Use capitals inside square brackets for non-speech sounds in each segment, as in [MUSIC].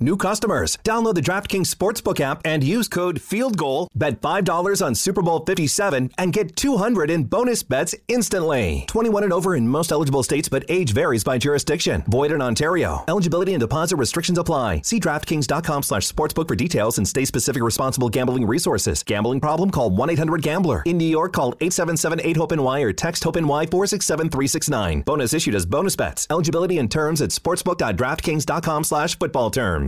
New customers, download the DraftKings Sportsbook app and use code FIELDGOAL. Bet $5 on Super Bowl 57 and get 200 in bonus bets instantly. 21 and over in most eligible states, but age varies by jurisdiction. Void in Ontario. Eligibility and deposit restrictions apply. See DraftKings.com slash sportsbook for details and state-specific responsible gambling resources. Gambling problem? Call 1-800-GAMBLER. In New York, call 877-8-HOPE-NY or text HOPE-NY 467-369. Bonus issued as bonus bets. Eligibility and terms at sportsbook.draftkings.com slash football terms.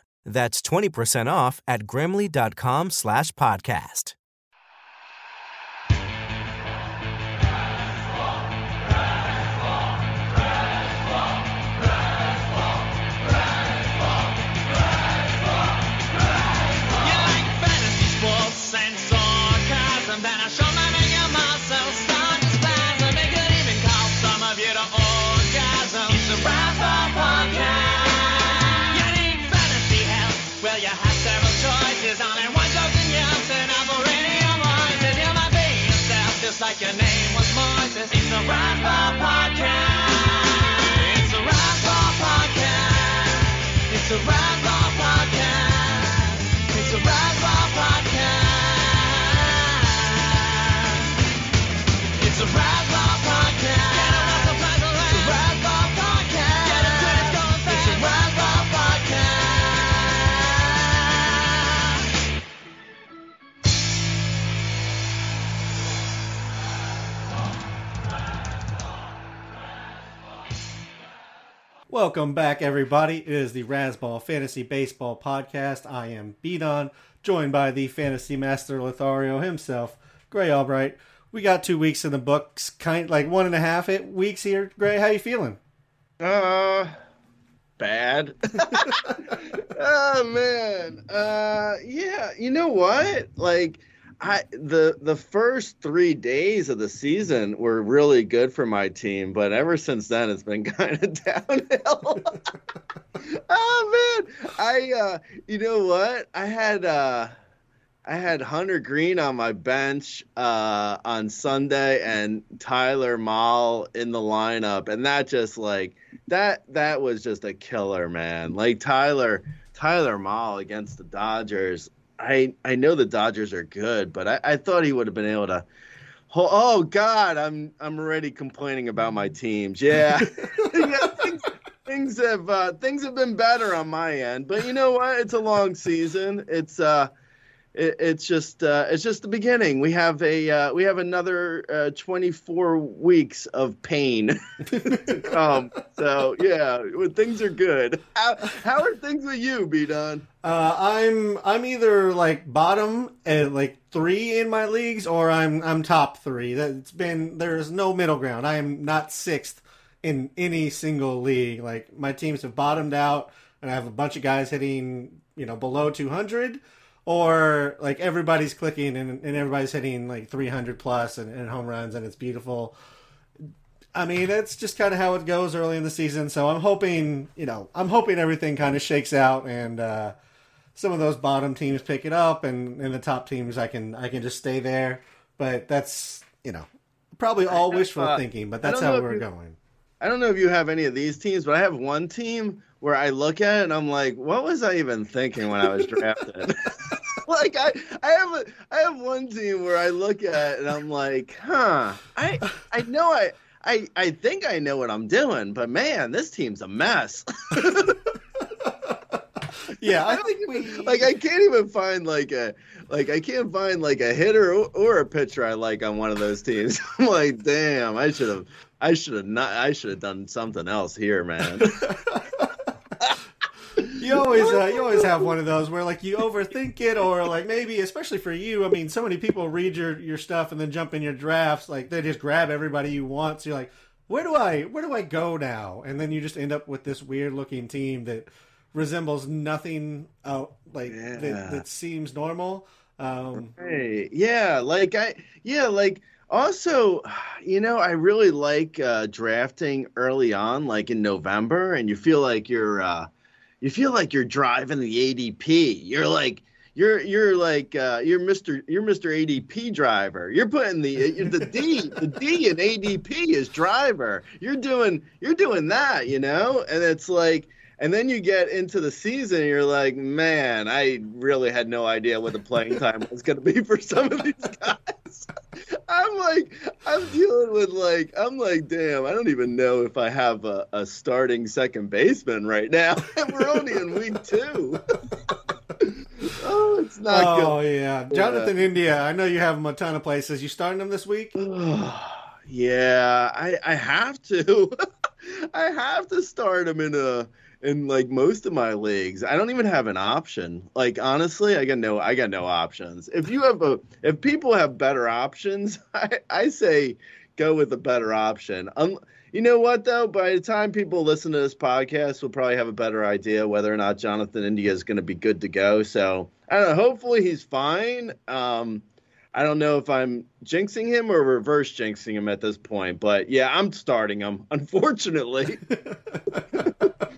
That's 20% off at grammarly.com slash podcast. Welcome back, everybody. It is the Razzball Fantasy Baseball Podcast. I am Beaton, joined by the Fantasy Master Lothario himself, Grey Albright. We got two weeks in the books, kind like one and a half it- weeks here. Grey, how you feeling? Uh, bad. [LAUGHS] [LAUGHS] oh man. Uh, yeah. You know what? Like, I the the first three days of the season were really good for my team, but ever since then it's been [LAUGHS] kind of downhill. [LAUGHS] oh man, I uh, you know what? I had uh. I had Hunter Greene on my bench uh, on Sunday and Tyler Mahle in the lineup, and that just like that that was just a killer, man. Like Tyler Tyler Mahle against the Dodgers. I I know the Dodgers are good, but I, I thought he would have been able to. Oh, oh God, I'm I'm already complaining about my teams. Yeah, [LAUGHS] yeah things, things have uh, things have been better on my end, but you know what? It's a long season. It's uh it, it's just uh, it's just the beginning. We have a uh, we have another uh, 24 weeks of pain to [LAUGHS] come. So yeah, when things are good. How, how are things with you, B Don? Uh, I'm I'm either like bottom at like three in my leagues, or I'm I'm top three. That's been there's no middle ground. I am not sixth in any single league. Like my teams have bottomed out, and I have a bunch of guys hitting you know below 200, or like everybody's clicking and, and everybody's hitting like 300 plus and, and home runs, and it's beautiful. I mean, it's just kind of how it goes early in the season. So I'm hoping, you know, I'm hoping everything kind of shakes out and uh, some of those bottom teams pick it up, and, and the top teams, I can I can just stay there. But that's you know probably all wishful uh, thinking, but that's how we're you- going. I don't know if you have any of these teams, but I have one team where I look at it and I'm like, what was I even thinking when I was drafted? [LAUGHS] like I, I have a, I have one team where I look at it and I'm like, huh, I, I know I, I, I think I know what I'm doing, but man, this team's a mess. [LAUGHS] Yeah, I think we [LAUGHS] like I can't even find like a like I can't find like a hitter or, or a pitcher I like on one of those teams. I'm like, damn, I should have I should have not I should have done something else here, man. You always uh, you always have one of those where like you overthink it or like maybe especially for you i mean so many people read your your stuff and then jump in your drafts like they just grab everybody you want. So you're like where do i where do i go now? And then you just end up with this weird looking team that resembles nothing uh, like Yeah. that, that seems normal. Um Hey, yeah, like I, yeah, like also, you know, I really like uh, drafting early on, like in November, and you feel like you're, uh, you feel like you're driving the ADP. You're like, you're, you're like, uh, you're Mister, you're Mister ADP driver. You're putting the the D, the D in ADP is driver. You're doing, you're doing that, you know, and it's like. And then you get into the season, and you're like, man, I really had no idea what the playing [LAUGHS] time was going to be for some of these guys. [LAUGHS] I'm like, I'm dealing with like, I'm like, damn, I don't even know if I have a, a starting second baseman right now. [LAUGHS] And we're only in week two. oh, it's not oh yeah jonathan india i know you have him a ton of places you starting him this week [SIGHS] yeah, I I have to. I have to start him in a in like most of my leagues. I don't even have an option. Like honestly, I got no I got no options. If you have a if people have better options, [LAUGHS] I I say go with a better option. Um, you know what though? By the time people listen to this podcast, we'll probably have a better idea whether or not Jonathan India is going to be good to go. So I don't know. Hopefully he's fine. Um, I don't know if I'm jinxing him or reverse jinxing him at this point, but yeah, I'm starting him. [LAUGHS] Unfortunately. [LAUGHS]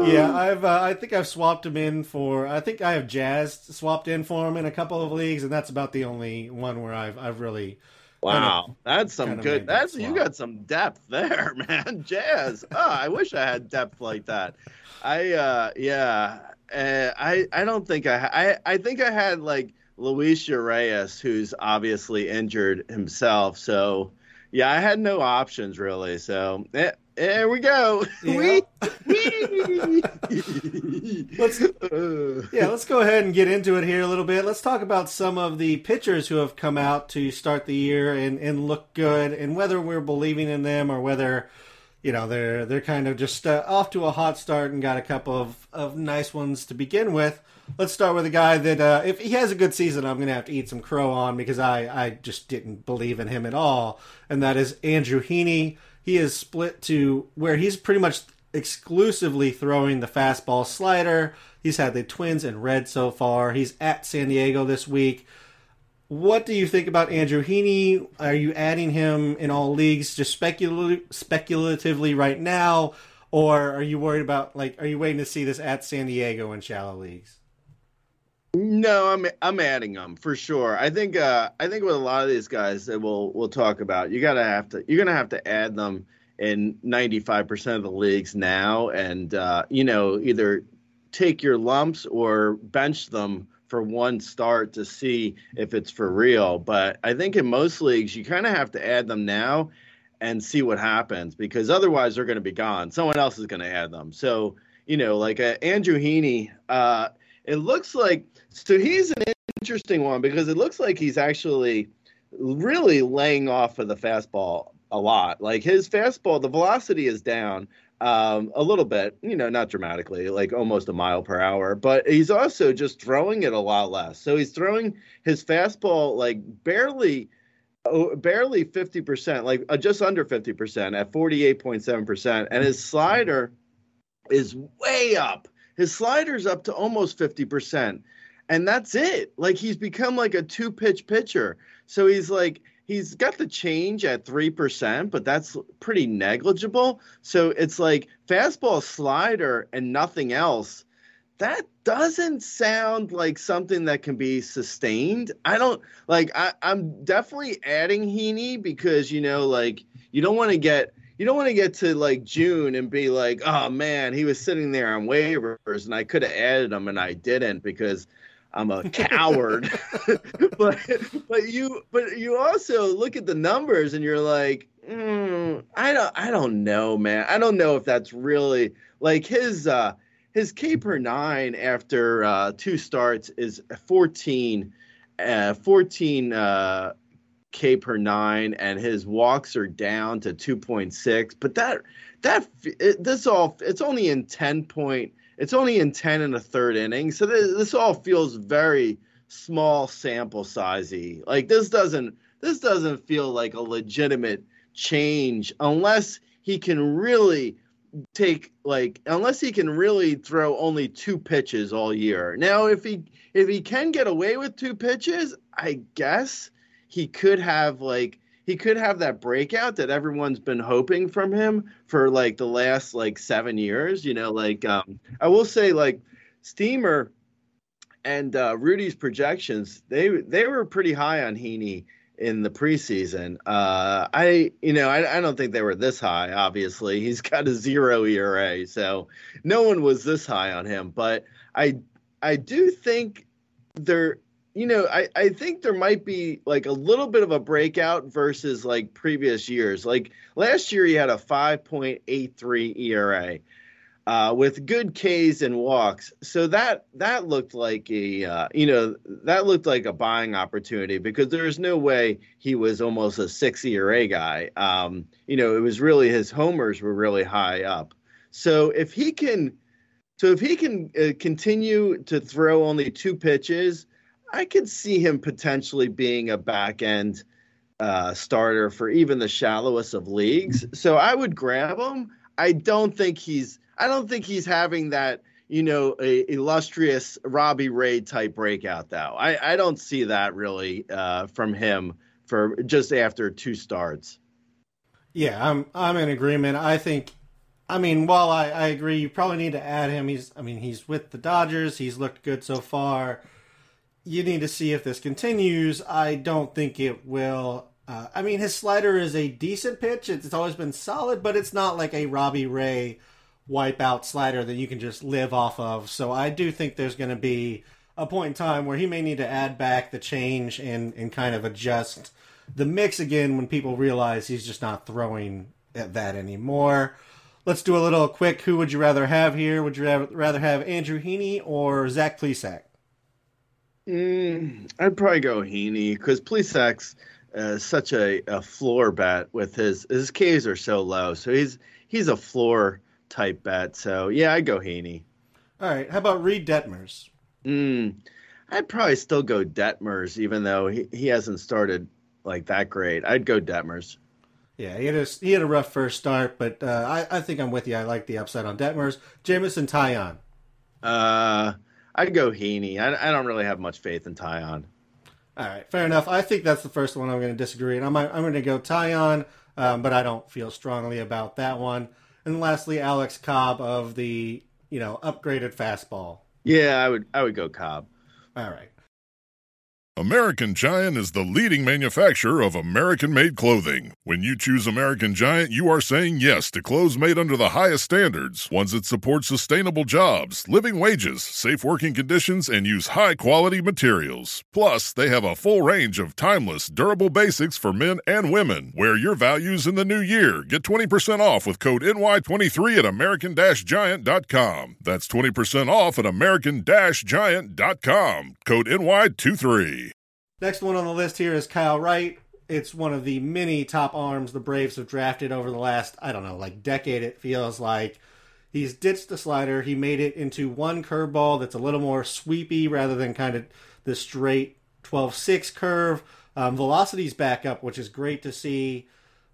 Yeah, I've uh, I think I've swapped him in for I think I have Jazz swapped in for him in a couple of leagues, and that's about the only one where I've I've really Wow, that's some kinda good. That's you got some depth [LAUGHS] there, man. Jazz. Oh, I wish I had depth like that. I uh yeah. Uh, I I don't think I ha- I I think I had like Luis Urias, who's obviously injured himself. So yeah, I had no options really. So eh, there we go. Yeah. [LAUGHS] Let's- yeah. Let's go ahead and get into it here a little bit. Let's talk about some of the pitchers who have come out to start the year and and look good, and whether we're believing in them or whether. You know they're they're kind of just uh, off to a hot start and got a couple of, of nice ones to begin with. Let's start with a guy that uh, if he has a good season, I'm going to have to eat some crow on because I, I just didn't believe in him at all, and that is Andrew Heaney. He is split to where he's pretty much exclusively throwing the fastball slider. He's had the Twins and Red so far. He's at San Diego this week. What do you think about Andrew Heaney? Are you adding him in all leagues just specul- speculatively right now, or are you worried about like are you waiting to see this at San Diego in shallow leagues? No, I'm I'm adding them for sure. I think uh, I think with a lot of these guys that we'll we'll talk about, you gotta have to you're gonna have to add them in 95% of the leagues now, and uh, you know either take your lumps or bench them for one start to see if it's for real. But I think in most leagues you kind of have to add them now and see what happens because otherwise they're going to be gone. Someone else is going to add them. So you know, like uh, Andrew Heaney. Uh, it looks like so he's an interesting one because it looks like he's actually really laying off of the fastball a lot. Like his fastball, the velocity is down um, a little bit, you know, not dramatically, like almost a mile per hour, but he's also just throwing it a lot less. So he's throwing his fastball like barely. Oh, barely 50%, like uh, just under 50% at 48.7%. And his slider is way up. His slider's up to almost 50%. And that's it. Like he's become like a two pitch pitcher. So he's like, he's got the change at 3%, but that's pretty negligible. So it's like fastball slider and nothing else. That doesn't sound like something that can be sustained. I don't like, I, I'm definitely adding Heaney because, you know, like you don't want to get you don't want to get to like June and be like, oh man, he was sitting there on waivers and I could have added him and I didn't because I'm a coward. [LAUGHS] but but you but you also look at the numbers and you're like, mm, I don't I don't know, man. I don't know if that's really like his uh his K per nine after uh, two starts is 14, uh, 14 uh, K per nine, and his walks are down to 2.6. But that that it, this all it's only in 10 point. It's only in 10 and a third inning, so this, this all feels very small sample sizey. Like this doesn't this doesn't feel like a legitimate change unless he can really take like unless he can really throw only two pitches all year. Now if he if he can get away with two pitches, I guess he could have like he could have that breakout that everyone's been hoping from him for like the last like 7 years, you know, like um I will say like Steamer and uh, Rudy's projections, they they were pretty high on Heaney in the preseason. Uh, I, you know, I, I, don't think they were this high. Obviously, [LAUGHS] he's got a zero ERA, so no one was this high on him. But I, I do think there, you know, I, I think there might be like a little bit of a breakout versus like previous years. Like last year, he had a 5.83 ERA uh, with good Ks and walks. So that that looked like a uh, you know that looked like a buying opportunity because there's no way he was almost a six ERA guy. Um, you know, it was really his homers were really high up. So if he can, so if he can uh, continue to throw only two pitches, I could see him potentially being a back end uh, starter for even the shallowest of leagues. So I would grab him. I don't think he's I don't think he's having that, you know, a illustrious Robbie Ray type breakout though. I, I don't see that really uh, from him for just after two starts. Yeah, I'm I'm in agreement. I think I mean, while I, I agree you probably need to add him, he's I mean, he's with the Dodgers, he's looked good so far. You need to see if this continues. I don't think it will. Uh, I mean, his slider is a decent pitch. It's, it's always been solid, but it's not like a Robbie Ray wipeout slider that you can just live off of. So I do think there's going to be a point in time where he may need to add back the change and, and kind of adjust the mix again when people realize he's just not throwing at that anymore. Let's do a little quick who would you rather have here? Would you rather have Andrew Heaney or Zach Plesac? Mm, I'd probably go Heaney because Plesac's uh, such a, a floor bet with his his Ks are so low. So he's he's a floor type bet. So yeah, I'd go Heaney. All right. How about Reid Detmers? Mm, I'd probably still go Detmers, even though he, he hasn't started like that great. I'd go Detmers. Yeah, he had a he had a rough first start, but uh, I I think I'm with you. I like the upside on Detmers. Jameson Taillon. Uh, I'd go Heaney. I, I don't really have much faith in Taillon. All right, fair enough. I think that's the first one I'm going to disagree, and I'm I'm going to go Taillon, um, but I don't feel strongly about that one. And lastly, Alex Cobb of the you know upgraded fastball. Yeah, I would I would go Cobb. All right. American Giant is the leading manufacturer of American made clothing. When you choose American Giant, you are saying yes to clothes made under the highest standards, ones that support sustainable jobs, living wages, safe working conditions, and use high quality materials. Plus, they have a full range of timeless, durable basics for men and women. Wear your values in the new year. Get 20% off with code NY23 at American Giant.com. That's 20% off at American Giant.com. Code NY23. Next one on the list here is Kyle Wright. It's one of the many top arms the Braves have drafted over the last, I don't know, like decade, it feels like. He's ditched the slider. He made it into one curveball that's a little more sweepy rather than kind of the straight 12 6 curve. Um, velocity's back up, which is great to see.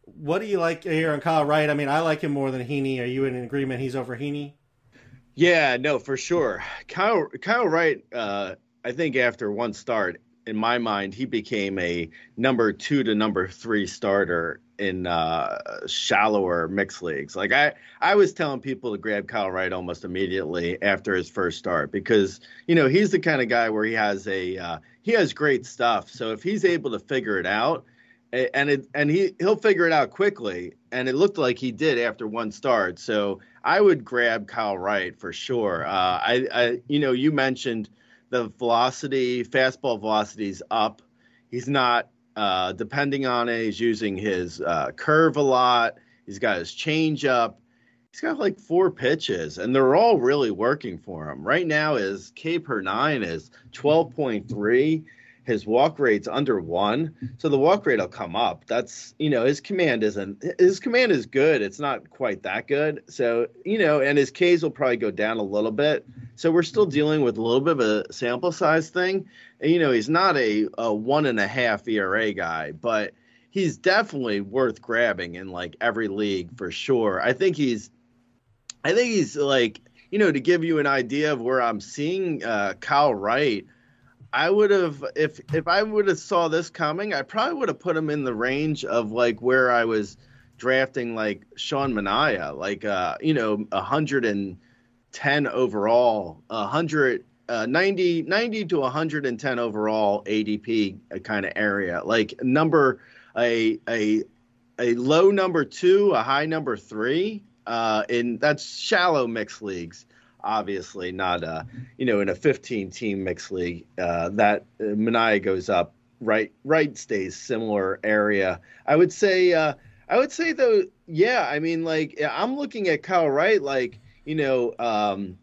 What do you like here on Kyle Wright? I mean, I like him more than Heaney. Are you in agreement he's over Heaney? Yeah, no, for sure. Kyle Kyle Wright, uh, I think after one start, in my mind, he became a number two to number three starter in uh, shallower mixed leagues. Like I, I was telling people to grab Kyle Wright almost immediately after his first start because you know he's the kind of guy where he has a uh, he has great stuff. So if he's able to figure it out, and it and he he'll figure it out quickly, and it looked like he did after one start. So I would grab Kyle Wright for sure. Uh, I, I you know you mentioned the velocity, fastball velocity is up. He's not uh, depending on it. He's using his uh, curve a lot. He's got his change up. he's got like four pitches, and they're all really working for him. Right now, his K per nine is twelve point three. His walk rate's under one, so the walk rate will come up. That's you know his command isn't his command is good. It's not quite that good. So you know, and his Ks will probably go down a little bit. So we're still dealing with a little bit of a sample size thing. And, you know, he's not a, a one and a half ERA guy, but he's definitely worth grabbing in like every league for sure. I think he's, I think he's like, you know, to give you an idea of where I'm seeing uh, Kyle Wright. I would have if if I would have saw this coming, I probably would have put him in the range of like where I was drafting like Sean Manaea, like uh, you know, a hundred and ten overall, a hundred uh, 90, 90 to 110 overall ADP kind of area, like number a a a low number two, a high number three. Uh, in that's shallow mixed leagues, obviously not uh you know in a 15 team mixed league uh, that uh, Manaea goes up. Right, right stays similar area. I would say. Uh, I would say though, yeah. I mean, like I'm looking at Kyle Wright, like you know. Um,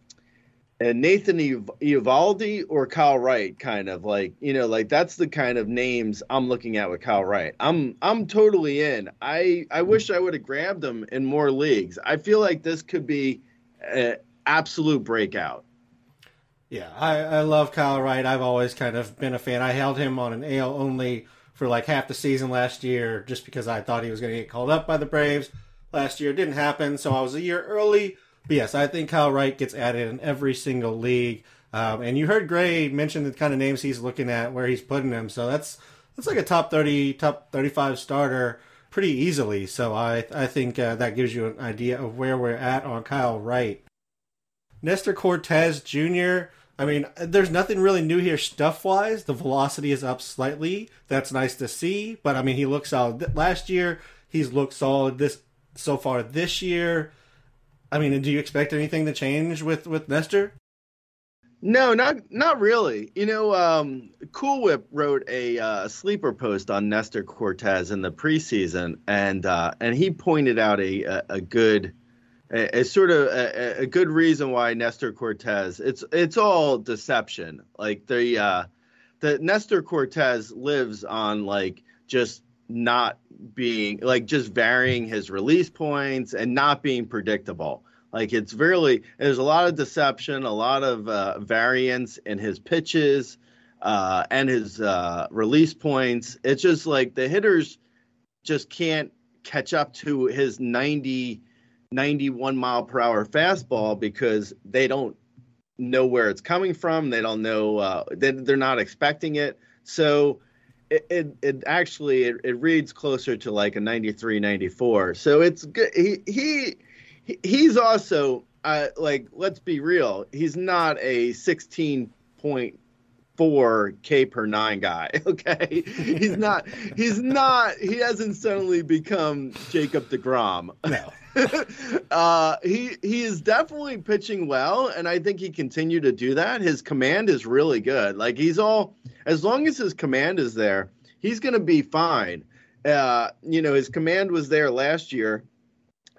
and Nathan Eovaldi or Kyle Wright, kind of like you know, like that's the kind of names I'm looking at with Kyle Wright. I'm I'm totally in. I I wish I would have grabbed him in more leagues. I feel like this could be an absolute breakout. Yeah, I, I love Kyle Wright. I've always kind of been a fan. I held him on an AL only for like half the season last year, just because I thought he was going to get called up by the Braves. Last year it didn't happen, so I was a year early but yes, I think Kyle Wright gets added in every single league. Um, and you heard Grey mention the kind of names he's looking at, where he's putting them. So that's that's like a top thirty, top thirty-five starter pretty easily. So I I think uh, that gives you an idea of where we're at on Kyle Wright. Nestor Cortes Jr. I mean, there's nothing really new here stuff wise. The velocity is up slightly. That's nice to see. But I mean, he looks solid. Last year, he's looked solid this so far this year. I mean, do you expect anything to change with with Nestor? No, not not really. You know, um, Cool Whip wrote a uh, sleeper post on Nestor Cortes in the preseason, and uh, and he pointed out a a, a good, a, sort of a, a, good reason why Nestor Cortes. It's it's all deception. Like the uh, the Nestor Cortes lives on like just not being like just varying his release points and not being predictable. Like it's really there's a lot of deception, a lot of uh, variance in his pitches uh, and his uh, release points. It's just like the hitters just can't catch up to his 90 91 mile per hour fastball because they don't know where it's coming from. They don't know uh, they, they're not expecting it. So it, it, it actually it, it, reads closer to like a 93 94 so it's good he he he's also uh, like let's be real he's not a 16.4 k per 9 guy [LAUGHS] okay he's not he's not he hasn't suddenly become jacob deGrom [LAUGHS] no uh, he he is definitely pitching well, and I think he continued to do that. His command is really good. Like he's all as long as his command is there, he's going to be fine. Uh, you know, his command was there last year,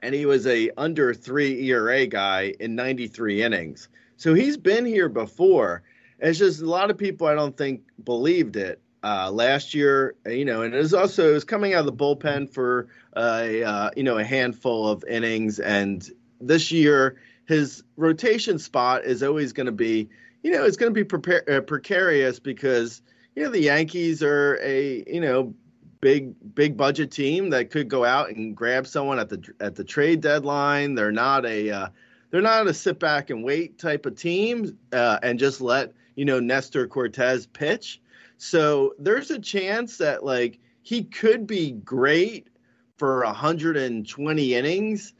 and he was a under three ERA guy in 93 innings. So he's been here before. It's just a lot of people I don't think believed it uh, last year. You know, and it was also it was coming out of the bullpen for a uh, you know a handful of innings, and this year his rotation spot is always going to be you know it's going to be prepar- uh, precarious because you know the Yankees are a you know big big budget team that could go out and grab someone at the at the trade deadline. They're not a uh, they're not a sit back and wait type of team uh, and just let you know Nestor Cortes pitch. So there's a chance that like he could be great for 120 innings,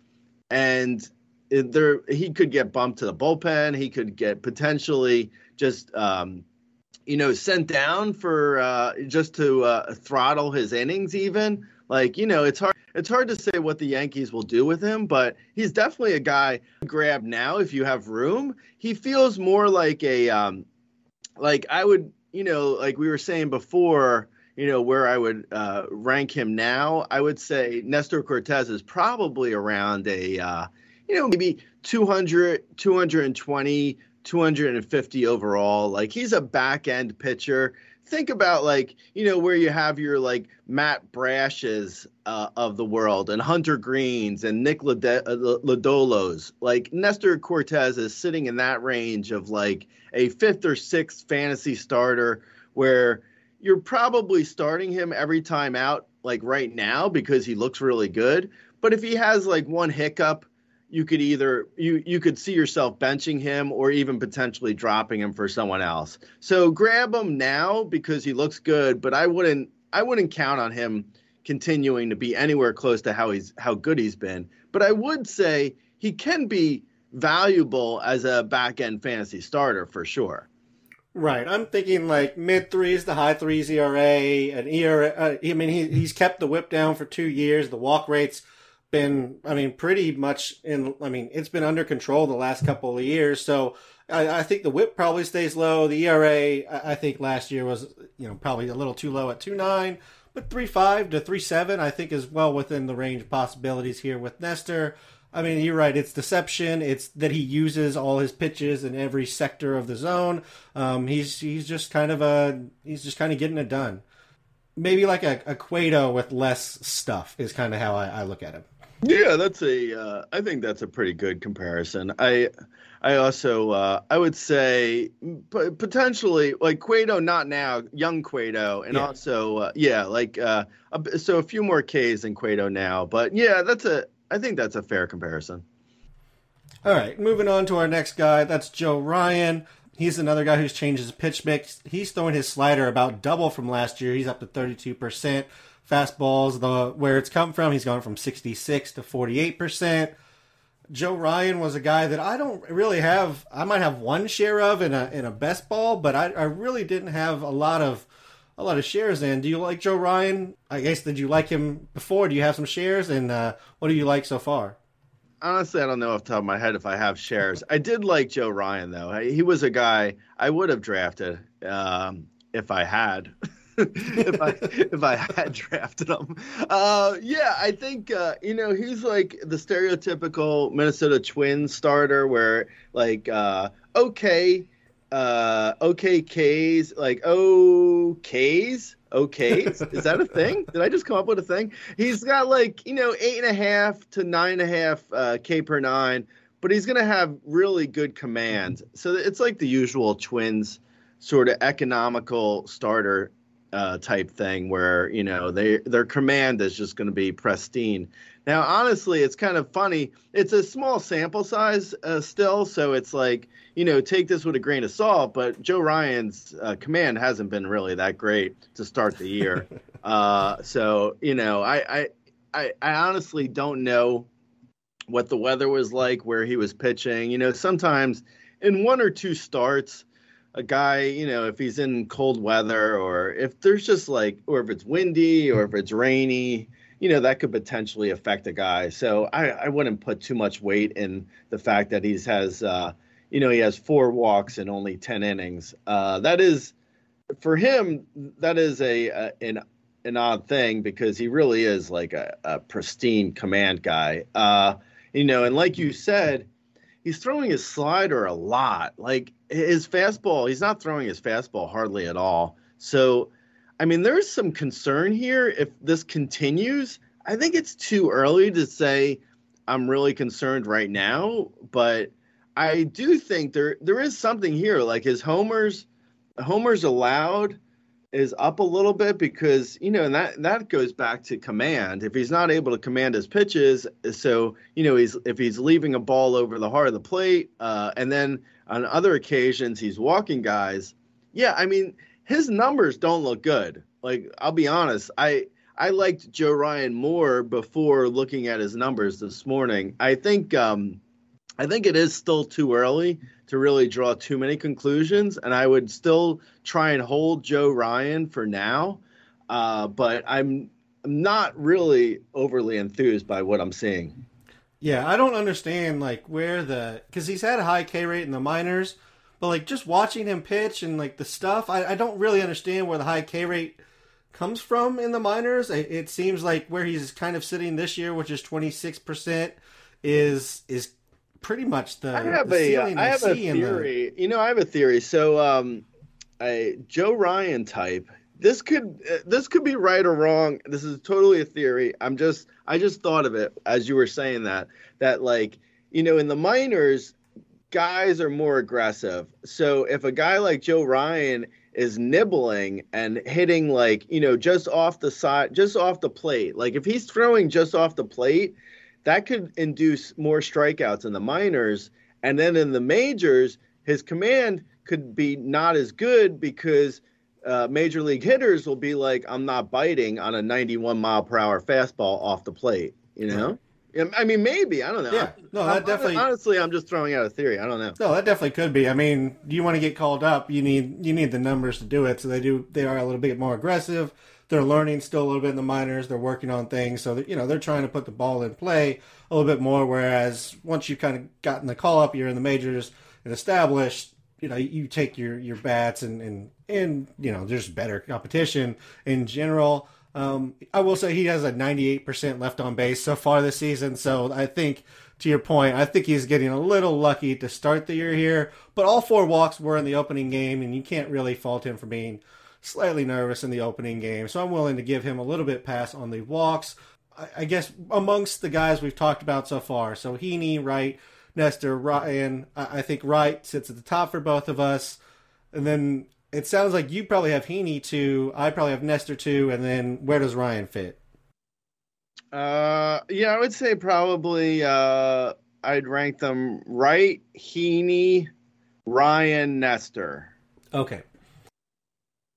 and there he could get bumped to the bullpen. He could get potentially just um, you know, sent down for uh, just to uh, throttle his innings. Even like you know, it's hard. It's hard to say what the Yankees will do with him, but he's definitely a guy grab now if you have room. He feels more like a um, like I would, you know, like we were saying before. You know where I would uh, rank him now. I would say Nestor Cortes is probably around a uh, you know, maybe 200, 220, 250 overall. Like he's a back end pitcher. Think about like, you know, where you have your like Matt Brashes uh, of the world and Hunter Greenes and Nick Lod- uh, Lodolos. Like Nestor Cortes is sitting in that range of like a fifth or sixth fantasy starter where you're probably starting him every time out like right now because he looks really good. But if he has like one hiccup, you could either you you could see yourself benching him or even potentially dropping him for someone else. So grab him now because he looks good, but I wouldn't I wouldn't count on him continuing to be anywhere close to how he's how good he's been. But I would say he can be valuable as a back end fantasy starter for sure. Right. I'm thinking like mid threes to high threes ERA, an ERA. Uh, I mean, he, he's kept the whip down for two years. The walk rate's been, I mean, pretty much in, I mean, it's been under control the last couple of years. So I, I think the whip probably stays low. The ERA, I, I think last year was, you know, probably a little too low at two nine, but three five to three seven, I think is well within the range of possibilities here with Nestor. I mean, you're right. It's deception. It's that he uses all his pitches in every sector of the zone. Um, he's he's just kind of a he's just kind of getting it done. Maybe like a, a Cueto with less stuff is kind of how I, I look at him. Yeah, that's a. Uh, I think that's a pretty good comparison. I, I also, uh, I would say p- potentially like Cueto, not now, young Cueto, and Yeah. also, uh, yeah, like uh, a so a few more Ks than Cueto now. But yeah, that's a. I think that's a fair comparison. All right, moving on to our next guy. That's Joe Ryan. He's another guy who's changed his pitch mix. He's throwing his slider about double from last year. He's up to 32%. Fastballs, the where it's come from, he's gone from 66 to 48%. Joe Ryan was a guy that I don't really have. I might have one share of in a in a best ball, but I, I really didn't have a lot of a lot of shares in. Do you like Joe Ryan? I guess did you like him before? Do you have some shares? And uh, what do you like so far? Honestly, I don't know off the top of my head if I have shares. I did like Joe Ryan though. He was a guy I would have drafted um, if I had. [LAUGHS] [LAUGHS] if I if I had [LAUGHS] drafted him, uh, yeah, I think uh, you know he's like the stereotypical Minnesota Twins starter, where like uh, okay, uh, okay K's, like OKs, OKs. [LAUGHS] Is that a thing? Did I just come up with a thing? He's got like you know eight and a half to nine and a half uh, K per nine, but he's gonna have really good command. So it's like the usual Twins sort of economical starter uh, type thing where you know they their command is just going to be pristine. Now, honestly, it's kind of funny. It's a small sample size uh, still, so it's like you know take this with a grain of salt. But Joe Ryan's uh, command hasn't been really that great to start the year. [LAUGHS] uh, so you know, I, I I I honestly don't know what the weather was like where he was pitching. You know, sometimes in one or two starts a guy, you know, if he's in cold weather or if there's just like, or if it's windy or if it's rainy, you know, that could potentially affect a guy. So I, I wouldn't put too much weight in the fact that he's has, uh, you know, he has four walks and only 10 innings. Uh, that is, for him, that is a, a an, an odd thing because he really is like a, a pristine command guy. Uh, you know, and like you said, he's throwing his slider a lot. Like his fastball, he's not throwing his fastball hardly at all. So, I mean, there's some concern here if this continues. I think it's too early to say I'm really concerned right now, but I do think there there is something here. Like his homers, homers allowed is up a little bit because you know and that that goes back to command if he's not able to command his pitches so you know he's if he's leaving a ball over the heart of the plate uh, and then on other occasions he's walking guys yeah i mean his numbers don't look good like i'll be honest i i liked joe ryan more before looking at his numbers this morning i think um I think it is still too early to really draw too many conclusions, and I would still try and hold Joe Ryan for now. Uh, but I'm I'm not really overly enthused by what I'm seeing. Yeah, I don't understand like where the because he's had a high K rate in the minors, but like just watching him pitch and like the stuff, I, I don't really understand where the high K rate comes from in the minors. It, it seems like where he's kind of sitting this year, which is twenty six percent, is is pretty much the. I have the a ceiling I I have a see in the- theory. You know, I have a theory. So, um, a Joe Ryan type. This could uh, this could be right or wrong. This is totally a theory. I'm just I just thought of it as you were saying that that like you know in the minors, guys are more aggressive. So if a guy like Joe Ryan is nibbling and hitting like you know just off the side, just off the plate, like if he's throwing just off the plate, that could induce more strikeouts in the minors. And then in the majors, his command could be not as good because uh, major league hitters will be like, I'm not biting on a 91 mile per hour fastball off the plate, you know? I mean, maybe. I don't know. Yeah. No, that I'm- definitely- Honestly, I'm just throwing out a theory. I don't know. No, that definitely could be. I mean, you want to get called up, you need you need the numbers to do it. So they do. They are a little bit more aggressive. They're learning still a little bit in the minors. They're working on things, so that, you know they're trying to put the ball in play a little bit more. Whereas once you've kind of gotten the call up, you're in the majors and established. You know, you take your your bats and and and you know there's better competition in general. Um, I will say he has a 98% left on base so far this season. So I think, to your point, I think he's getting a little lucky to start the year here. But all four walks were in the opening game, and you can't really fault him for being slightly nervous in the opening game. So I'm willing to give him a little bit pass on the walks. I, I guess amongst the guys we've talked about so far, so Heaney, Wright, Nestor, Ryan, I, I think Wright sits at the top for both of us. And then it sounds like you probably have Heaney two. I probably have Nestor two. And then where does Ryan fit? Uh, yeah, I would say probably uh, I'd rank them right. Heaney, Ryan, Nestor. Okay.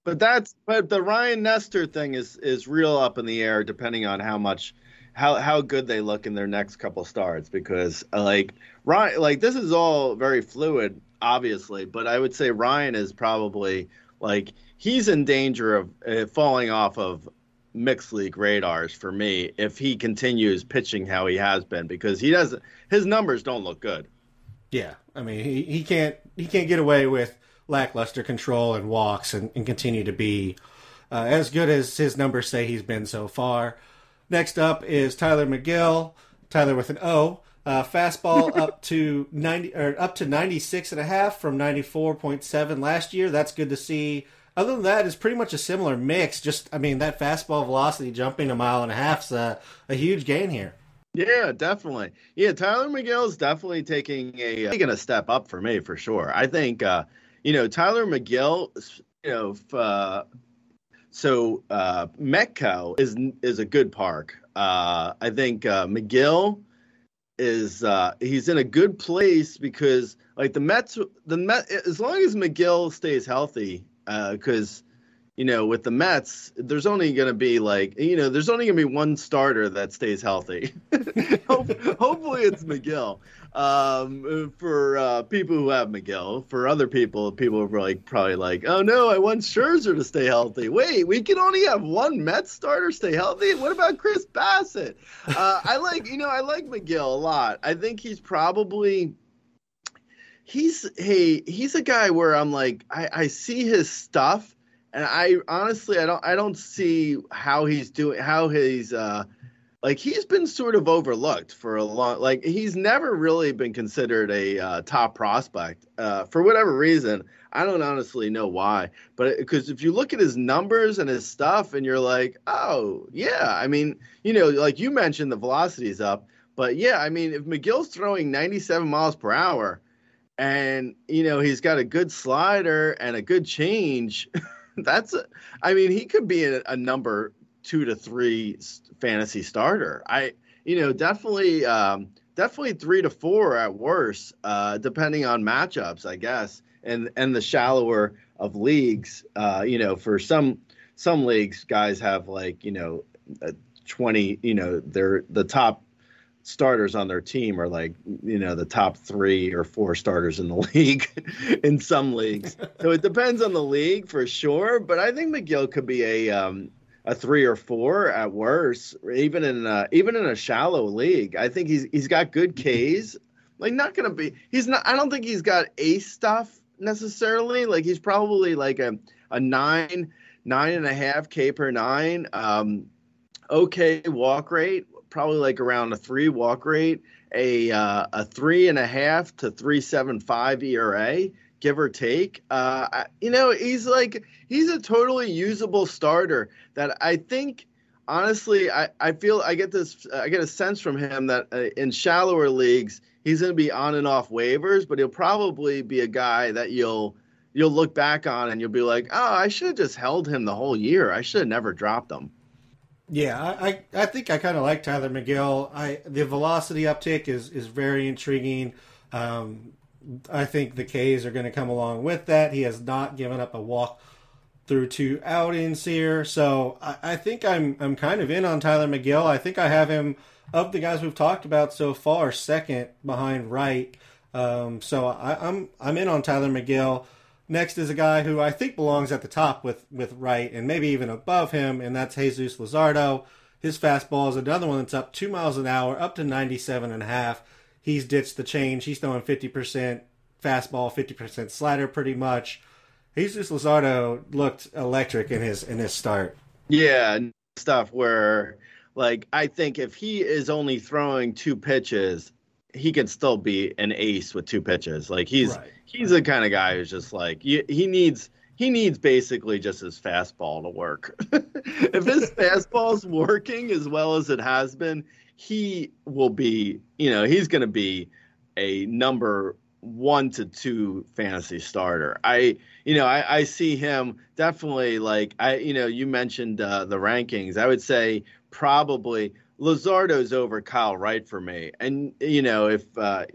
But that's but the Ryan Nestor thing is is real up in the air depending on how much how how good they look in their next couple starts because like Ryan like this is all very fluid obviously but I would say Ryan is probably like he's in danger of uh, falling off of mixed league radars for me if he continues pitching how he has been because he doesn't his numbers don't look good. Yeah. I mean, he, he can't he can't get away with lackluster control and walks and, and continue to be uh, as good as his numbers say he's been so far. Next up is Tylor Megill. Tyler with an O. Uh, fastball [LAUGHS] up to 90 or up to 96 and a half from 94.7 last year. That's good to see. Other than that, it's pretty much a similar mix. Just, I mean, that fastball velocity jumping a mile and a half's a, a huge gain here. Yeah, definitely. Yeah, Tylor Megill is definitely taking a taking a step up for me for sure. I think uh, you know Tylor Megill. You know, uh, so uh, Metco is is a good park. Uh, I think uh, Megill is uh, he's in a good place because like the Mets, the Met as long as Megill stays healthy, because you know with the Mets, there's only going to be like you know there's only going to be one starter that stays healthy. [LAUGHS] Hopefully it's Megill. Um, for uh, people who have Megill, for other people, people are like probably like, oh no, I want Scherzer to stay healthy. Wait, we can only have one Mets starter stay healthy. What about Chris Bassitt? Uh, I like, you know, I like Megill a lot. I think he's probably he's hey he's a guy where I'm like I, I see his stuff and I honestly I don't I don't see how he's doing how he's uh like he's been sort of overlooked for a long like he's never really been considered a uh, top prospect uh, for whatever reason. I don't honestly know why but because if you look at his numbers and his stuff and you're like oh yeah. I mean you know like you mentioned the velocity is up but yeah i mean if megill's throwing 97 miles per hour and you know he's got a good slider and a good change [LAUGHS] [LAUGHS] that's a, i mean he could be a, a number two to three fantasy starter. I you know definitely um definitely three to four at worst uh depending on matchups i guess and and the shallower of leagues uh you know for some some leagues guys have like you know uh, 20 you know they're the top starters on their team are like you know the top three or four starters in the [LAUGHS] league in some leagues. So it depends on the league for sure but i think megill could be a um a three or four at worst even in uh even in a shallow league. I think he's he's got good k's. Like not gonna be he's not i don't think he's got ace stuff necessarily. Like he's probably like a a nine nine and a half k per nine um okay walk rate probably like around a three walk rate, a uh, a three and a half to three seven five ERA, give or take. Uh, you know, he's like he's a totally usable starter that I think. Honestly, I, I feel I get this I get a sense from him that uh, in shallower leagues he's going to be on and off waivers, but he'll probably be a guy that you'll you'll look back on and you'll be like, oh, I should have just held him the whole year. I should have never dropped him. Yeah, I, I, think I kind of like Tylor Megill. I the velocity uptick is is very intriguing. Um, I think the K's are going to come along with that. He has not given up a walk through two outings here, so I, I think I'm I'm kind of in on Tylor Megill. I think I have him of the guys we've talked about so far, second behind Wright. Um, so I, I'm I'm in on Tylor Megill. Next is a guy who I think belongs at the top with, with Wright and maybe even above him, and that's Jesus Luzardo. His fastball is another one that's up two miles an hour, up to 97 and a half. He's ditched the change. He's throwing 50% fastball, 50% slider pretty much. Jesus Luzardo looked electric in his in his start. Yeah, stuff where like I think if he is only throwing two pitches, he can still be an ace with two pitches. Like he's Right. He's the kind of guy who's just like he needs he needs basically just his fastball to work. [LAUGHS] if his [LAUGHS] fastball's working as well as it has been, he will be, you know, he's going to be a number one to two fantasy starter. I, you know, I, I see him definitely like I, you know, you mentioned uh, the rankings. I would say probably Luzardo's over Kyle Wright for me. And you know, if uh,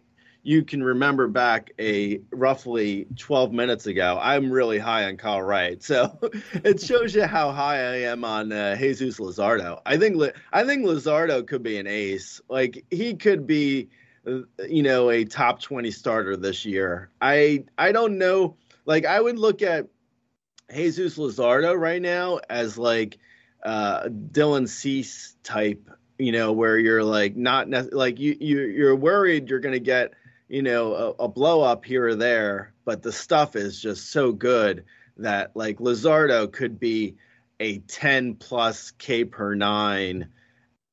you can remember back a roughly 12 minutes ago, I'm really high on Kyle Wright. So [LAUGHS] it shows you how high I am on uh, Jesus Luzardo. I think I think Luzardo could be an ace. Like he could be uh, you know a top 20 starter this year. I I don't know like I would look at Jesus Luzardo right now as like uh Dylan Cease type you know, where you're like not nec- like you you you're worried you're going to get you know a, a blow up here or there, but the stuff is just so good that like Luzardo could be a 10 plus K per nine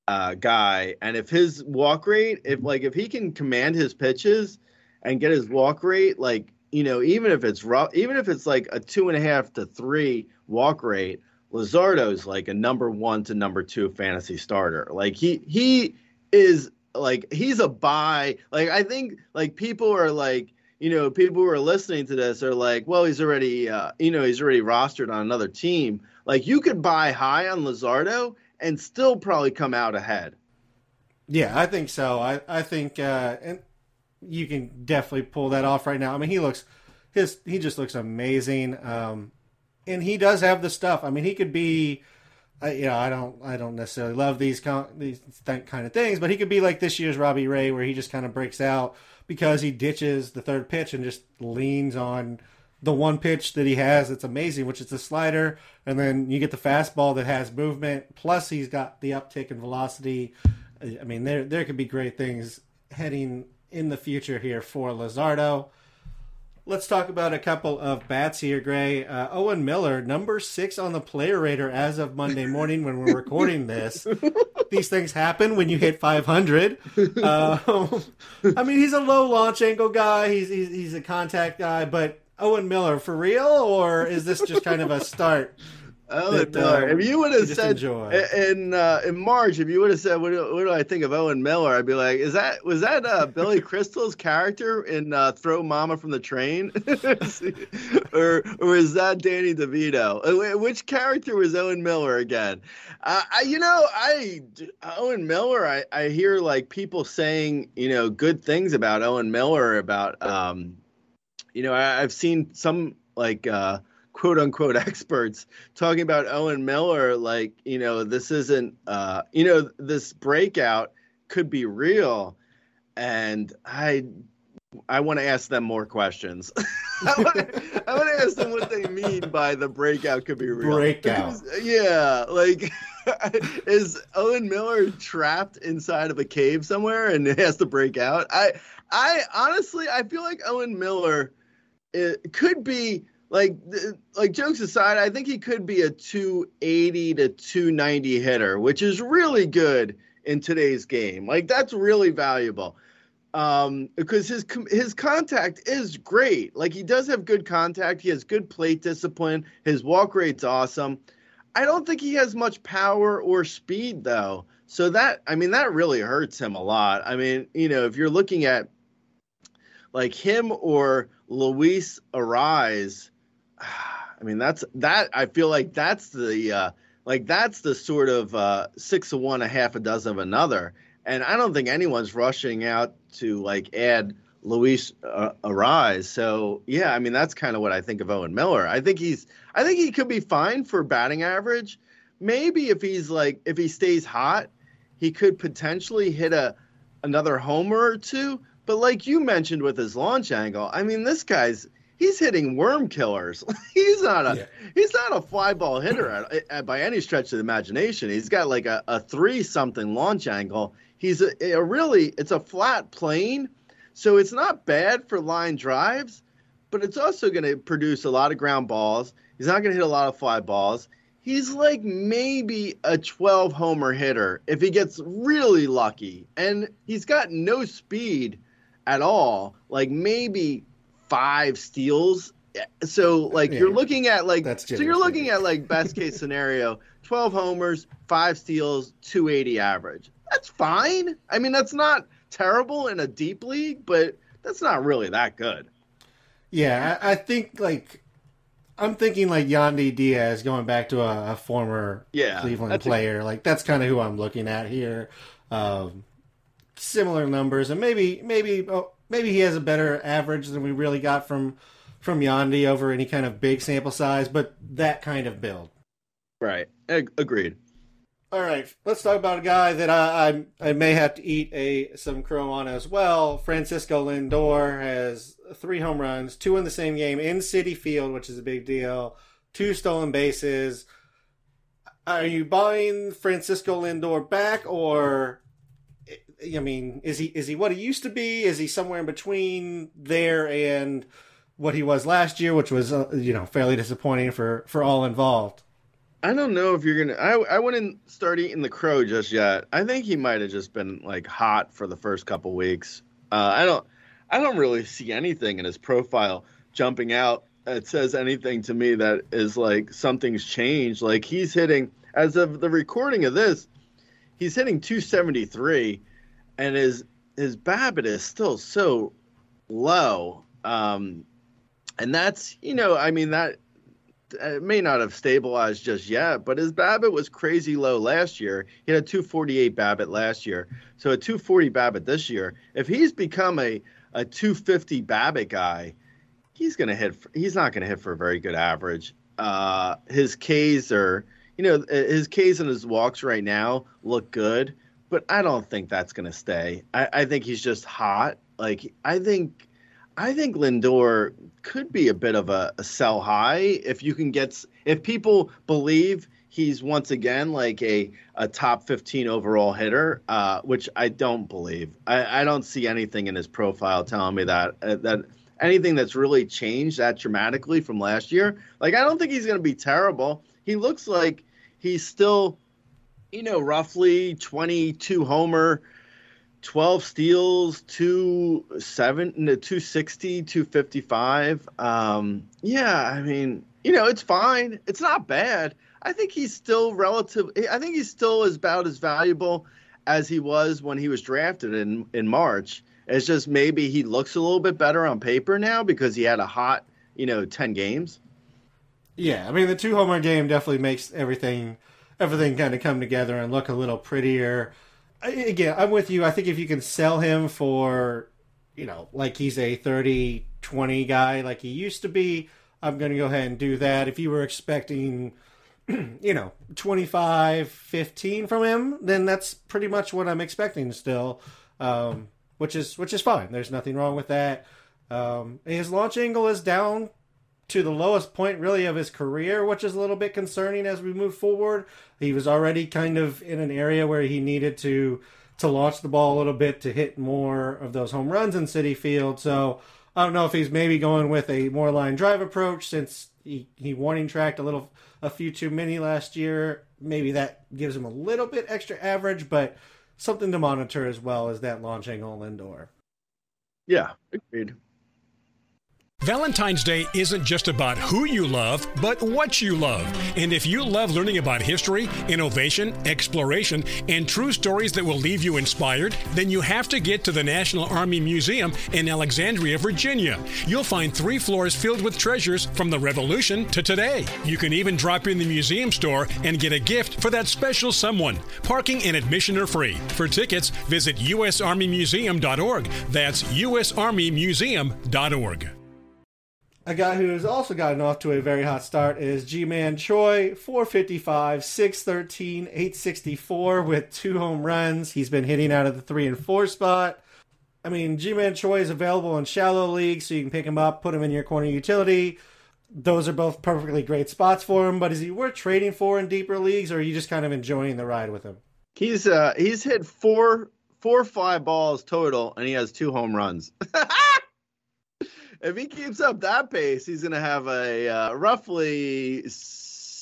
uh, guy, and if his walk rate, if like if he can command his pitches and get his walk rate, like you know, even if it's rough, even if it's like a two and a half to three walk rate, Luzardo's like a number one to number two fantasy starter. Like he he is like he's a buy. Like I think like people are like you know people who are listening to this are like, well, he's already uh, you know he's already rostered on another team. Like you could buy high on Luzardo and still probably come out ahead. Yeah, I think so. I I think uh, and you can definitely pull that off right now. I mean, he looks his he just looks amazing. Um, and he does have the stuff. I mean, he could be. I, you know, I don't, I don't necessarily love these con- these th- kind of things, but he could be like this year's Robbie Ray, where he just kind of breaks out because he ditches the third pitch and just leans on the one pitch that he has that's amazing, which is the slider, and then you get the fastball that has movement. Plus, he's got the uptick in velocity. I mean, there there could be great things heading in the future here for Luzardo. Let's talk about a couple of bats here, Grey. Uh, Owen Miller, number six on the player rater as of Monday [LAUGHS] morning when we're recording this. These things happen when you hit 500. Um, I mean, he's a low launch angle guy. He's, he's he's a contact guy, but Owen Miller for real, or is this just kind of a start? Owen that, Miller. uh, if you would have said in uh, in March, if you would have said, what do, "What do I think of Owen Miller?" I'd be like, "Is that was that uh, Billy [LAUGHS] Crystal's character in uh, Throw Mama from the Train, [LAUGHS] or or is that Danny DeVito? Uh, Which character was Owen Miller again? Uh, I, you know, I Owen Miller. I, I hear like people saying you know good things about Owen Miller about um, you know I, I've seen some like. Quote unquote [LAUGHS] experts talking about Owen Miller like you know this isn't uh you know this breakout could be real and I I want to ask them more questions. [LAUGHS] I want to ask them what they mean by the breakout could be real. Breakout. Because, yeah, like [LAUGHS] is Owen Miller trapped inside of a cave somewhere and it has to break out? I I honestly I feel like Owen Miller it could be like like jokes aside, I think he could be a 280 to 290 hitter, which is really good in today's game. Like that's really valuable. Um, because his his contact is great. Like he does have good contact. He has good plate discipline. His walk rate's awesome. I don't think he has much power or speed though. So that I mean that really hurts him a lot. I mean, you know, if you're looking at like him or Luis Arraez, [SIGHS] I mean that's that I feel like that's the uh like that's the sort of uh six of one, a half a dozen of another. And I don't think anyone's rushing out to like add Luis uh, Arraez. So yeah, I mean that's kind of what I think of Owen Miller. I think he's I think he could be fine for batting average. Maybe if he's like if he stays hot, he could potentially hit a another homer or two. But like you mentioned with his launch angle, I mean this guy's he's hitting worm killers. [LAUGHS] he's not a Yeah. he's not a fly ball hitter at, at- by any stretch of the imagination. He's got like a, a three something launch angle. He's a, a really it's a flat plane, so it's not bad for line drives, but it's also going to produce a lot of ground balls. He's not going to hit a lot of fly balls. He's like maybe a 12 homer hitter if he gets really lucky. And he's got no speed at all, like maybe five steals. So like Yeah. you're looking at like That's so you're looking at like best case [LAUGHS] scenario, 12 homers, 5 steals, 280 average. That's fine. I mean that's not terrible in a deep league, but that's not really that good. Yeah, I, I think like I'm thinking like Yandy Diaz going back to a, a former Yeah, Cleveland that's a- player. like that's kind of who I'm looking at here. Um, similar numbers, and maybe maybe oh, maybe he has a better average than we really got from from Yandy over any kind of big sample size, but that kind of build. Right. Ag- agreed. All right, let's talk about a guy that I, I I may have to eat a some crow on as well. Francisco Lindor has three home runs, two in the same game in Citi Field, which is a big deal. Two stolen bases. Are you buying Francisco Lindor back, or I mean, is he is he what he used to be? Is he somewhere in between there and what he was last year, which was uh, you know fairly disappointing for for all involved? I don't know if you're gonna. I I wouldn't start eating the crow just yet. I think he might have just been like hot for the first couple weeks. Uh, I don't. I don't really see anything in his profile jumping out that says anything to me that is like something's changed. Like he's hitting as of the recording of this, he's hitting 273, and his his BABIP is still so low. Um, and that's you know, I mean that it may not have stabilized just yet, but his BABIP was crazy low last year. He had a 248 BABIP last year, so a 240 BABIP this year. If he's become a a 250 BABIP guy, he's gonna hit. For, he's not gonna hit for a very good average. Uh, his Ks are, you know, his Ks and his walks right now look good, but I don't think that's gonna stay. I, I think he's just hot. Like I think, I think Lindor could be a bit of a, a sell high if you can get if people believe he's once again like a, a top 15 overall hitter uh, which i don't believe I, I don't see anything in his profile telling me that uh, that anything that's really changed that dramatically from last year like i don't think he's going to be terrible he looks like he's still you know roughly 22 homer 12 steals, 270, 260, 255. Um, yeah, I mean, you know, it's fine. It's not bad. I think he's still relative. I think he's still as about as valuable as he was when he was drafted in in March. It's just maybe he looks a little bit better on paper now because he had a hot, you know, 10 games. Yeah, I mean the two homer game definitely makes everything everything kind of come together and look a little prettier. Again, I'm with you. I think if you can sell him for, you know, like he's a 30 20 guy like he used to be, I'm going to go ahead and do that. If you were expecting [CLEARS THROAT] you know, 25 15 from him, then that's pretty much what I'm expecting still. Um, which is which is fine. There's nothing wrong with that. Um, his launch angle is down to the lowest point really of his career, which is a little bit concerning as we move forward. He was already kind of in an area where he needed to to launch the ball a little bit to hit more of those home runs in Citi Field. So I don't know if he's maybe going with a more line drive approach since he, he warning tracked a little a few too many last year. Maybe that gives him a little bit extra average, but something to monitor as well as that launch angle Lindor. Yeah, agreed. Valentine's Day isn't just about who you love, but what you love. And if you love learning about history, innovation, exploration, and true stories that will leave you inspired, then you have to get to the National Army Museum in Alexandria, Virginia. You'll find three floors filled with treasures from the Revolution to today. You can even drop in the museum store and get a gift for that special someone. Parking and admission are free. For tickets, visit usarmymuseum.org. That's usarmymuseum.org. A guy who has also gotten off to a very hot start is Ji-Man Choi, 455, 613, 864 with two home runs. He's been hitting out of the three and four spot. I mean, Ji-Man Choi is available in shallow leagues, so you can pick him up, put him in your corner utility. Those are both perfectly great spots for him, but is he worth trading for in deeper leagues, or are you just kind of enjoying the ride with him? He's uh he's hit four four five balls total, and he has two home runs. [LAUGHS] if he keeps up that pace, he's going to have a uh, roughly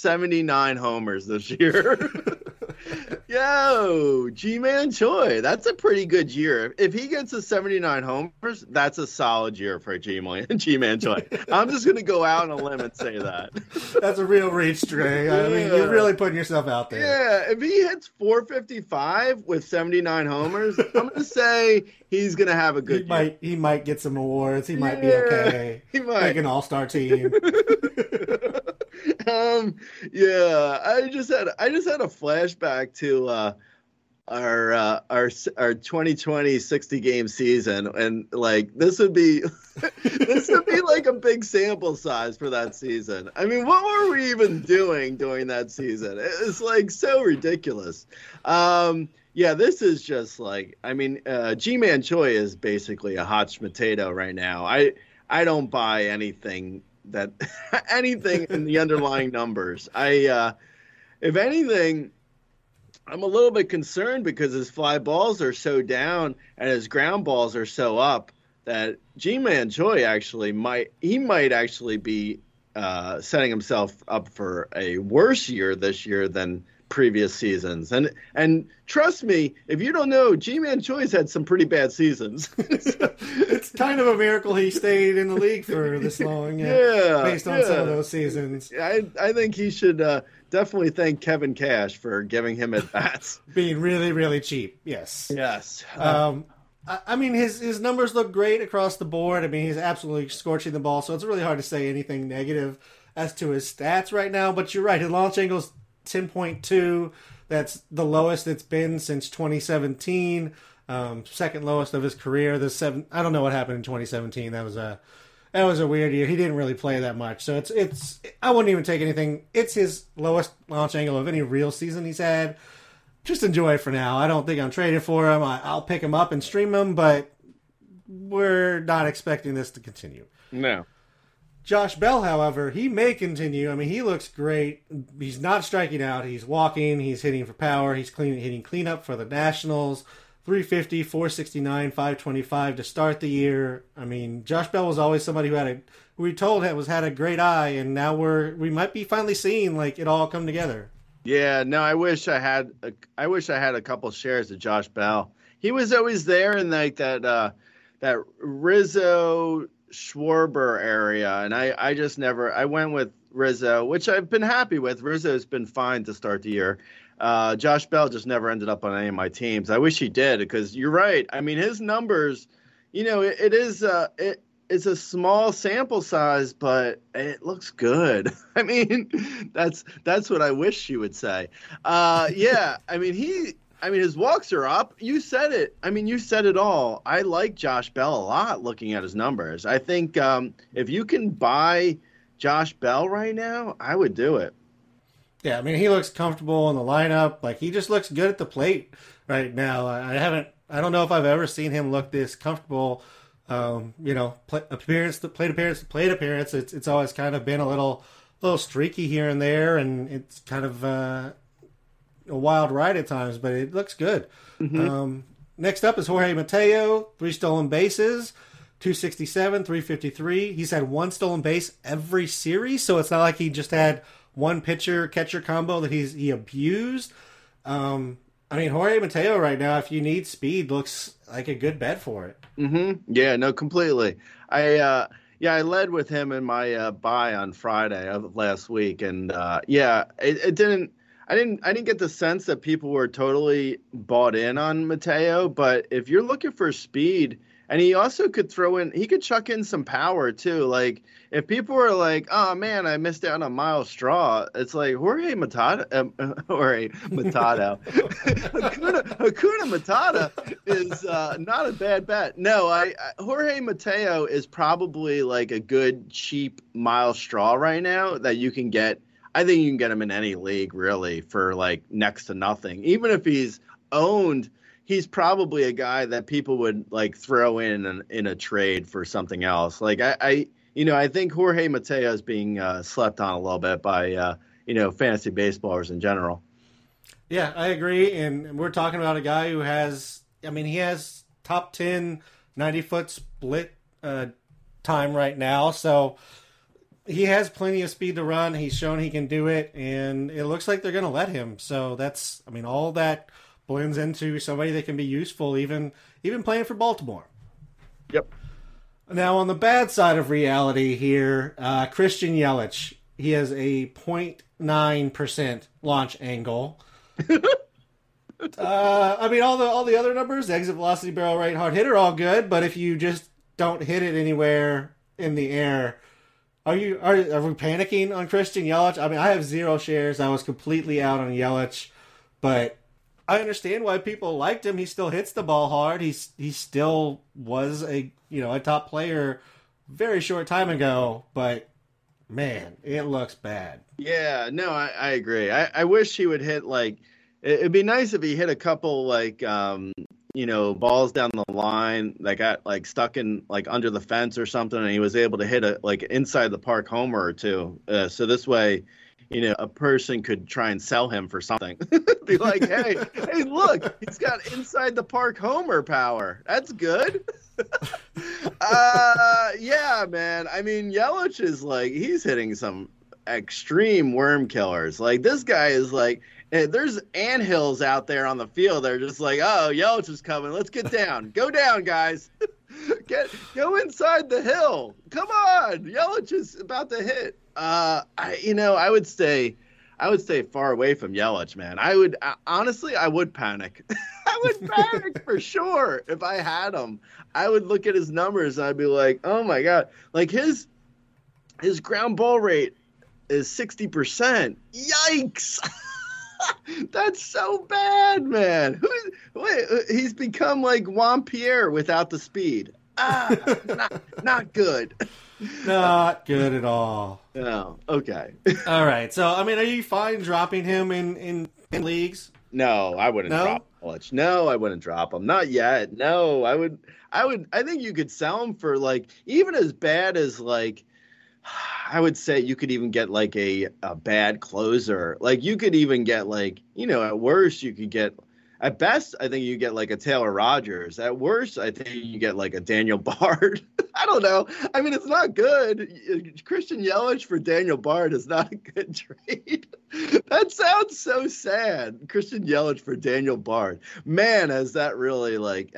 79 homers this year. [LAUGHS] Yo, Ji-Man Choi, that's a pretty good year. If he gets to 79 homers, that's a solid year for Ji-Man [LAUGHS] Choi. I'm just going to go out on a limb and say that. [LAUGHS] That's a real reach, Dre. I mean, you're really putting yourself out there. Yeah, if he hits 455 with 79 homers, I'm going to say he's going to have a He good year. might he might get some awards. He might be okay. he might. Make an all star team. Um yeah i just had i just had a flashback to uh our uh our our 2020 60 game season and like this would be [LAUGHS] this would be like a big sample size for that season. I mean what were we even doing during that season? It's like so ridiculous. Um yeah this is just like i mean uh Ji-Man Choi is basically a hot potato right now. I i don't buy anything that [LAUGHS] anything in the underlying numbers. I, uh, if anything, I'm a little bit concerned because his fly balls are so down and his ground balls are so up that Ji-Man Choi actually might he might actually be uh, setting himself up for a worse year this year than previous seasons. And and trust me, if you don't know, Ji-Man Choi's had some pretty bad seasons. [LAUGHS] [LAUGHS] it's kind of a miracle he stayed in the league for this long. Yeah, Yeah, based on some of those seasons I I think he should uh, definitely thank Kevin Cash for giving him at bats. [LAUGHS] being really really cheap. Yes. yes. Um, I, I mean, his his numbers look great across the board. I mean, he's absolutely scorching the ball, so it's really hard to say anything negative as to his stats right now. But you're right, his launch angle's ten point two. That's the lowest it's been since 2017. Um, second lowest of his career. The seven. I don't know what happened in 2017. That was a that was a weird year. He didn't really play that much, so it's it's. I wouldn't even take anything. It's his lowest launch angle of any real season he's had just enjoy it for now. I don't think I'm trading for him. I, I'll pick him up and stream him, but we're not expecting this to continue. no. Josh Bell, however, he may continue. I mean, he looks great. He's not striking out. He's walking. He's hitting for power. He's clean, hitting cleanup for the Nationals. 350, 469, 525 to start the year. I mean, Josh Bell was always somebody who had a who we told had was had a great eye, and now we're we might be finally seeing like it all come together. Yeah, no, I wish I had a, I wish I had a couple shares of Josh Bell. He was always there in like that uh that Rizzo Schwarber area and I I just never I went with Rizzo, which I've been happy with. Rizzo's been fine to start the year. Uh, Josh Bell just never ended up on any of my teams. I wish he did because you're right. I mean, his numbers, you know, it, it is uh, it it's a small sample size, but it looks good. [LAUGHS] I mean, [LAUGHS] that's that's what I wish you would say. Uh, yeah, I mean he. I mean his walks are up. You said it. I mean you said it all. I like Josh Bell a lot. Looking at his numbers, I think um, if you can buy Josh Bell right now, I would do it. Yeah, I mean he looks comfortable in the lineup. Like he just looks good at the plate right now. I haven't. I don't know if I've ever seen him look this comfortable. Um, you know, play, appearance to plate appearance to plate appearance. It's it's always kind of been a little little streaky here and there, and it's kind of uh, a wild ride at times. But it looks good. Um, next up is Jorge Mateo, three stolen bases. 267, 353. He's had one stolen base every series, so it's not like he just had one pitcher catcher combo that he's he abused. Um, I mean, Jorge Mateo right now, if you need speed, looks like a good bet for it. Mm-hmm. Yeah, no, completely. I uh yeah, I led with him in my uh, buy on Friday of last week, and uh, yeah, it, it didn't. I didn't. I didn't get the sense that people were totally bought in on Mateo. But if you're looking for speed, and he also could throw in, he could chuck in some power too. Like if people were like, "Oh man, I missed out on a Myles Straw," it's like Jorge Matata, um, [LAUGHS] Jorge Matado, Hakuna, Hakuna Matata is uh, not a bad bet. No, I, I Jorge Mateo is probably like a good cheap Myles Straw right now that you can get. I think you can get him in any league really for like next to nothing. Even if he's owned, he's probably a guy that people would like throw in in, in a trade for something else. Like I, I you know, I think Jorge Mateo is being uh, slept on a little bit by uh, you know fantasy baseballers in general. Yeah, I agree. And we're talking about a guy who has, I mean, he has top 10 90 foot split uh, time right now. So he has plenty of speed to run. He's shown he can do it. And it looks like they're going to let him. So that's, I mean, all that blends into somebody that can be useful, even even playing for Baltimore. Yep. Now, on the bad side of reality here, uh, Christian Yelich. He has a 0.9% launch angle. [LAUGHS] uh, I mean, all the all the other numbers, exit velocity, barrel rate, hard hit, are all good. But if you just don't hit it anywhere in the air, are you are, are we panicking on Christian Yelich? I mean, I have zero shares. I was completely out on Yelich, but I understand why people liked him. He still hits the ball hard. He's he still was a you know a top player very short time ago, but man, it looks bad. Yeah, no, I, I agree. I, I wish he would hit like it, it'd be nice if he hit a couple like um you know balls down the line that got like stuck in like under the fence or something, and he was able to hit a like inside the park homer or two. Uh, so this way, you know, a person could try and sell him for something. [LAUGHS] be like, hey, hey, look, he's got inside the park homer power. That's good. [LAUGHS] uh, yeah, man. I mean, Yelich is like he's hitting some extreme worm killers. Like this guy is like, eh, there's anthills out there on the field. They're just like, oh, Yelich is coming. Let's get down. Go down, guys. [LAUGHS] get go inside the hill. Come on, Yelich is about to hit. Uh, I, you know, I would stay. I would stay far away from Yelich, man. I would uh, honestly, I would panic. [LAUGHS] I would panic for sure if I had him. I would look at his numbers and I'd be like, "Oh my god!" Like his his ground ball rate is sixty percent. Yikes! [LAUGHS] [LAUGHS] That's so bad, man. Who? Wait, he's become like Juan Pierre without the speed. Ah, [LAUGHS] not not good. Not good at all. No. Okay. [LAUGHS] All right. So, I mean, are you fine dropping him in in, in leagues? No, I wouldn't No? drop Yelich. No, I wouldn't drop him. Not yet. No, I would. I would. I think you could sell him for like even as bad as like. I would say you could even get like a, a bad closer. Like you could even get like you know at worst you could get at best I think you get like a Taylor Rogers. At worst I think you get like a Daniel [LAUGHS] Bard. I don't know. I mean it's not good. Christian Yelich for Daniel Bard is not a good [LAUGHS] trade. that sounds so sad. Christian Yelich for Daniel Bard. Man, has that really like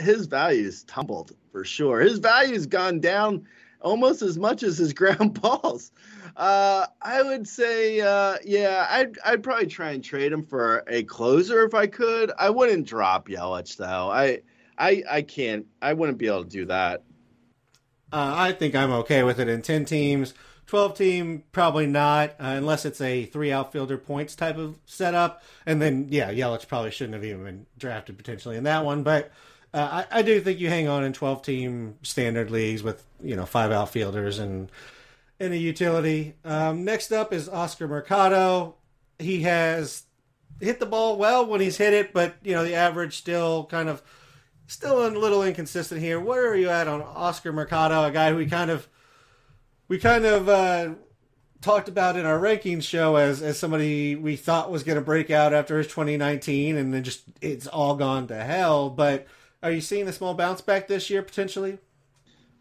his value's tumbled for sure. His value's gone down almost as much as his [LAUGHS] ground balls. Uh, I would say, uh, yeah, I'd I'd probably try and trade him for a closer if I could. I wouldn't drop Yelich though. I I I can't. I wouldn't be able to do that. Uh, I think I'm okay with it in 10 teams. 12 team, probably not, uh, unless it's a three outfielder points type of setup. And then, yeah, Yelich probably shouldn't have even been drafted potentially in that one. But uh, I, I do think you hang on in 12 team standard leagues with, you know, five outfielders and, and a utility. Um, next up is Oscar Mercado. He has hit the ball well when he's hit it, but, you know, the average still kind of still a little inconsistent here. Where are you at on Oscar Mercado, a guy who we kind of we kind of uh, talked about in our rankings show as as somebody we thought was going to break out after his 2019, and then just it's all gone to hell. But are you seeing a small bounce back this year potentially?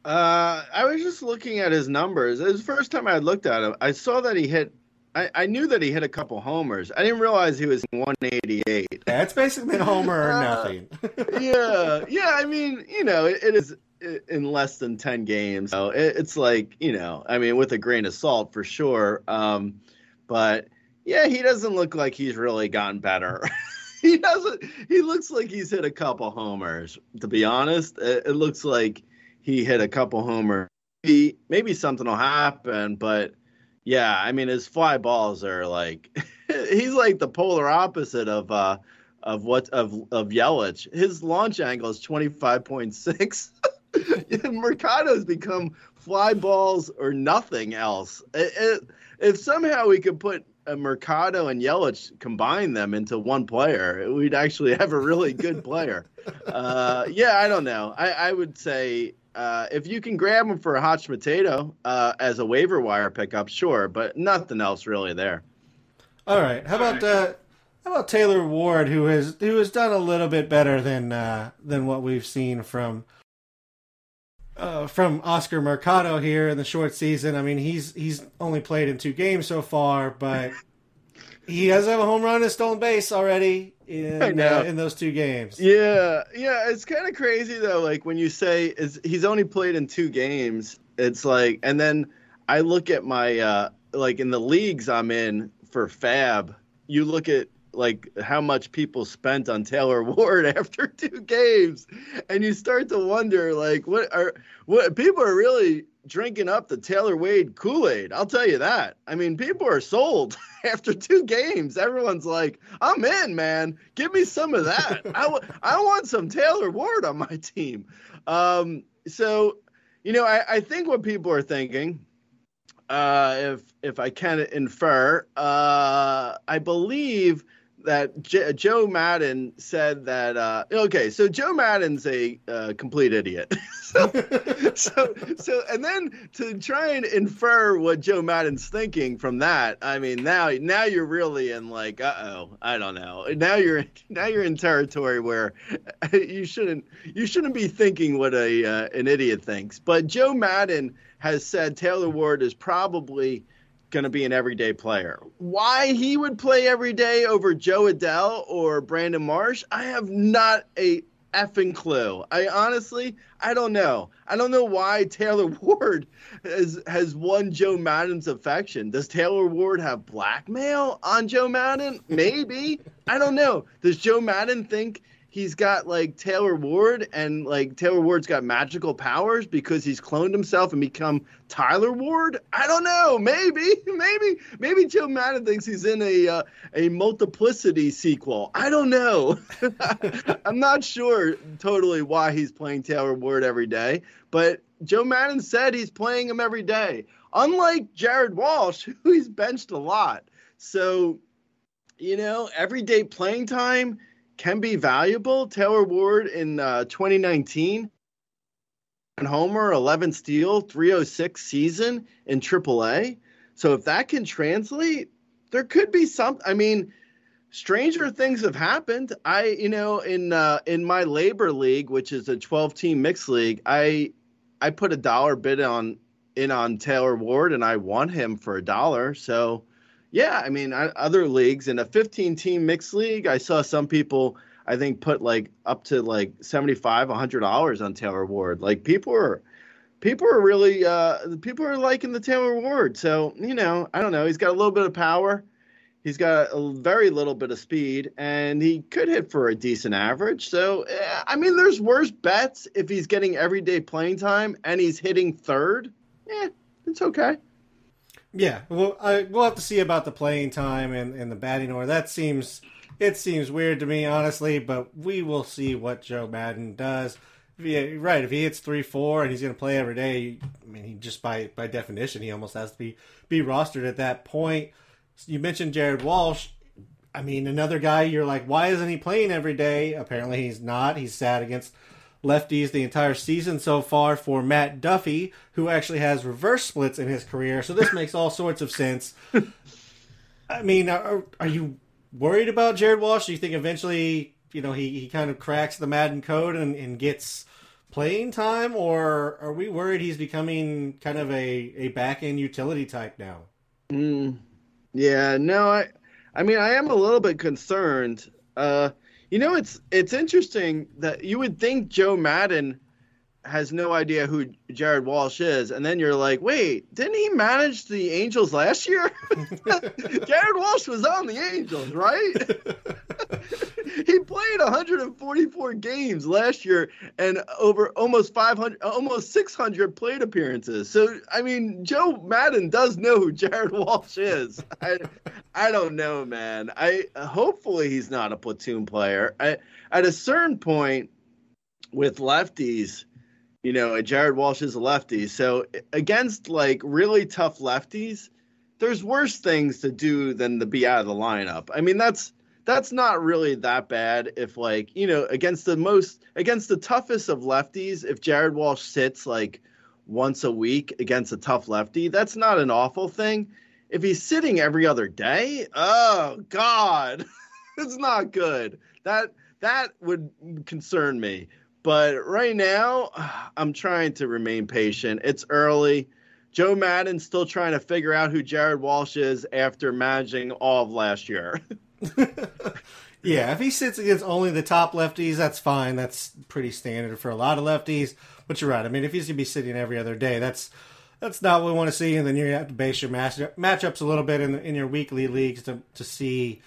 Uh, I was just looking at his numbers. It was the first time I looked at him. I saw that he hit I, I knew that he hit a couple homers. I didn't realize he was 188. That's basically a homer or nothing. [LAUGHS] yeah, yeah. I mean, you know, it, it is in less than 10 games. So it, it's like, you know, I mean, with a grain of salt for sure. Um, but yeah, he doesn't look like he's really gotten better. [LAUGHS] [LAUGHS] he doesn't. He looks like he's hit a couple homers. To be honest, it, it looks like he hit a couple homers. Maybe, maybe something will happen, but yeah, I mean, his fly balls are like [LAUGHS] he's like the polar opposite of uh of what of of Yelich. His launch angle is twenty five point six. [LAUGHS] Mercado's become fly balls or nothing else. It, it, if somehow we could put Mercado and Yelich combine them into one player, we'd actually have a really good player. [LAUGHS] uh, yeah, I don't know. I, I would say uh, if you can grab him for a hot potato uh, as a waiver wire pickup, sure, but nothing else really there. All right. How about uh, how about Taylor Ward, who has who has done a little bit better than uh, than what we've seen from uh, from Oscar Mercado here in the short season. I mean, he's he's only played in two games so far, but he has a home run and stolen base already in uh, in those two games. Yeah, yeah, it's kind of crazy though. Like when you say is he's only played in two games, it's like, and then I look at my uh, like in the leagues I'm in for FAAB. You look at like how much people spent on Taylor [LAUGHS] Ward after two games, and you start to wonder like what are what people are really drinking up the Taylor Ward Kool Aid. I'll tell you that. I mean, people are sold [LAUGHS] after two games. Everyone's like, "I'm in, man. Give me some of that. [LAUGHS] I, w- I want some Taylor Ward on my team." Um, so, you know, I, I think what people are thinking uh, if if I can infer, uh, I believe that J- Joe Maddon said that. Uh, okay, so Joe Maddon's a uh, complete idiot. [LAUGHS] so, [LAUGHS] so, so, and then to try and infer what Joe Maddon's thinking from that, I mean, now, now you're really in like, uh oh, I don't know. Now you're now you're in territory where [LAUGHS] you shouldn't you shouldn't be thinking what a uh, an idiot thinks. But Joe Maddon has said Taylor Ward is probably going to be an everyday player. Why he would play every day over Jo Adell or Brandon Marsh, I have not a effing clue. I honestly, I don't know. I don't know why [LAUGHS] Taylor Ward has has won Joe Maddon's affection. Does Taylor Ward have blackmail on Joe Maddon? Maybe. I don't know. Does Joe Maddon think he's got like Taylor Ward and like Taylor Ward's got magical powers because he's cloned himself and become Tyler Ward? I don't know. Maybe, [LAUGHS] maybe, maybe Joe Maddon thinks he's in a uh, a multiplicity sequel. I don't know. [LAUGHS] I'm not sure totally why he's playing Taylor Ward every day, but Joe Maddon said he's playing him every day. Unlike Jared Walsh, [LAUGHS] who he's benched a lot. So, you know, everyday playing time can be valuable. Taylor Ward in uh, 2019, and Homer, 11 steal, 306 season in AAA. So if that can translate, there could be some. I mean, stranger things have happened. I, you know, in uh, in my LABR league, which is a 12 team mixed league, I I put a dollar bid on in on Taylor Ward, and I won him for a dollar. So yeah, I mean, I, other leagues in a 15 team mixed league, I saw some people I think put like up to like 75, 100 dollars on Taylor Ward. Like people are people are really uh people are liking the Taylor Ward. So, you know, I don't know, he's got a little bit of power. He's got a very little bit of speed, and he could hit for a decent average. So, eh, I mean, there's worse bets if he's getting everyday playing time and he's hitting third. Yeah, it's okay. Yeah, well, I, we'll have to see about the playing time and, and the batting order. That seems it seems weird to me, honestly, but we will see what Joe Maddon does. Right, if he hits three four and he's going to play every day, I mean, he just by by definition he almost has to be be rostered at that point. You mentioned Jared Walsh. I mean, another guy. You're like, why isn't he playing every day? Apparently, he's not. He's sat against lefties the entire season so far for Matt Duffy, who actually has reverse splits in his career. So this makes all sorts of sense. I mean, are, are you worried about Jared Walsh? Do you think eventually, you know, he, he kind of cracks the Maddon code and, and gets playing time, or are we worried he's becoming kind of a, a back end utility type now? Mm, Yeah, no, I I mean I am a little bit concerned. Uh you know it's it's interesting that you would think Joe Maddon has no idea who Jared Walsh is, and then you're like, wait, didn't he manage the Angels last year? [LAUGHS] Jared Walsh was on the Angels, right? [LAUGHS] he played 144 games last year and over almost 500, almost 600 plate appearances. So, I mean, Joe Maddon does know who Jared Walsh is. [LAUGHS] I, I don't know, man. I hopefully he's not a platoon player. I, at a certain point with lefties you know, Jared Walsh is a lefty. So against like really tough lefties, there's worse things to do than to be out of the lineup. I mean, that's that's not really that bad if like, you know, against the most against the toughest of lefties, if Jared Walsh sits like once a week against a tough lefty, that's not an awful thing. If he's sitting every other day, oh god. [LAUGHS] it's not good. That that would concern me. But right now, I'm trying to remain patient. It's early. Joe Maddon's still trying to figure out who Jared Walsh is after managing all of last year. [LAUGHS] yeah, if he sits against only the top lefties, that's fine. That's pretty standard for a lot of lefties. But you're right. I mean, if he's gonna be sitting every other day, that's that's not what we want to see. And then you're going to have to base your match, matchups a little bit in in your weekly leagues to to see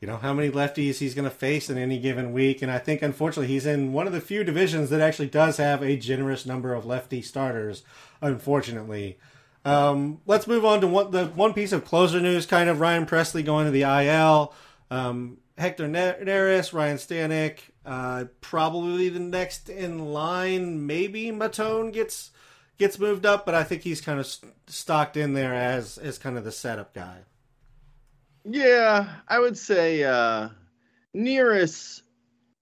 you know how many lefties he's going to face in any given week and i think unfortunately he's in one of the few divisions that actually does have a generous number of lefty starters unfortunately. Um, let's move on to one, the one piece of closer news kind of ryan pressly going to the il um, hector neris ryan stanek uh, probably the next in line maybe Maton gets gets moved up but i think he's kind of st- stocked in there as as kind of the setup guy yeah, I would say uh nearest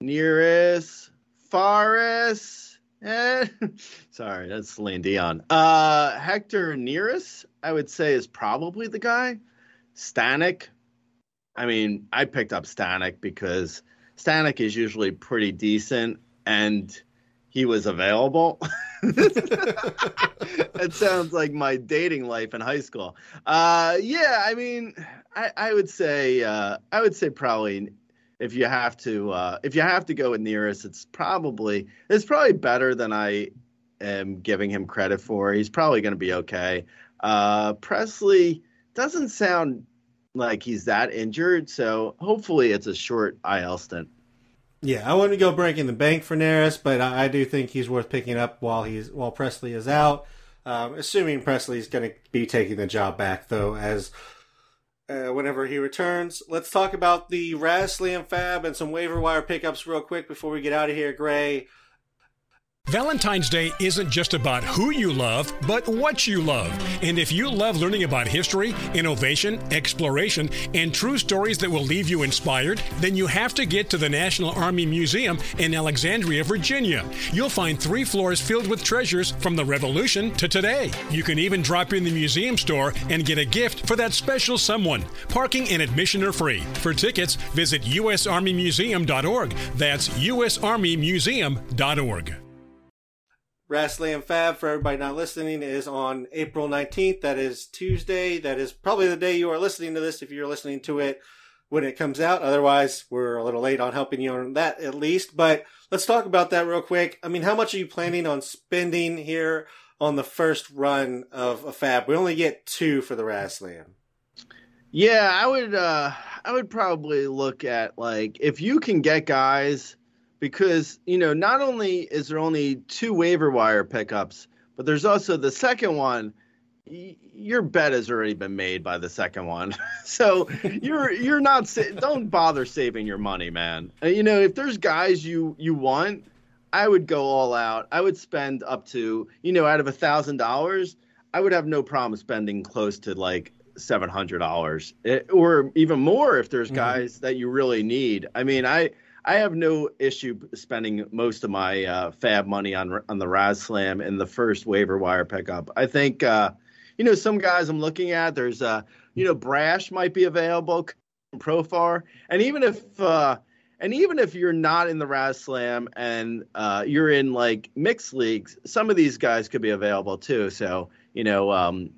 nearest Faris. Eh, [LAUGHS] sorry, that's Celine Dion. Uh Hector Neris, I would say, is probably the guy. Stanek. I mean, I picked up Stanek because Stanek is usually pretty decent and he was available. [LAUGHS] that sounds like my dating life in high school. Uh, yeah, I mean, I, I would say uh, I would say probably if you have to uh, if you have to go with Neris, it's probably it's probably better than I am giving him credit for. He's probably going to be okay. Uh, Pressly doesn't sound like he's that injured, so hopefully it's a short IL stint. Yeah, I wouldn't go breaking the bank for Neris, but I, I do think he's worth picking up while he's while Pressly is out. Um, assuming Pressly's going to be taking the job back, though, as uh, whenever he returns. Let's talk about the Raz FAAB and some waiver wire pickups real quick before we get out of here, Grey. Valentine's Day isn't just about who you love, but what you love. And if you love learning about history, innovation, exploration, and true stories that will leave you inspired, then you have to get to the National Army Museum in Alexandria, Virginia. You'll find three floors filled with treasures from the Revolution to today. You can even drop in the museum store and get a gift for that special someone. Parking and admission are free. For tickets, visit usarmymuseum.org. That's usarmymuseum.org. Slam FAAB, for everybody not listening, is on April 19th. That is Tuesday. That is probably the day you are listening to this if you're listening to it when it comes out. Otherwise, we're a little late on helping you on that at least. But let's talk about that real quick. I mean, how much are you planning on spending here on the first run of a FAAB? We only get two for the Raz Yeah, I would uh I would probably look at like if you can get guys because you know not only is there only two waiver wire pickups, but there's also the second one. Y- your bet has already been made by the second one, [LAUGHS] so you're you're not sa- don't bother saving your money, man. Uh, you know if there's guys you you want, I would go all out. I would spend up to you know out of a thousand dollars, I would have no problem spending close to like seven hundred dollars eh, or even more if there's guys mm-hmm. that you really need. I mean, I I have no issue spending most of my uh, FAAB money on on the Raz Slam in the first waiver wire pickup. I think uh, you know some guys I'm looking at. There's uh, you know Brash might be available, Profar, and even if uh, and even if you're not in the Raz Slam and uh, you're in like mixed leagues, some of these guys could be available too. So you know. Um,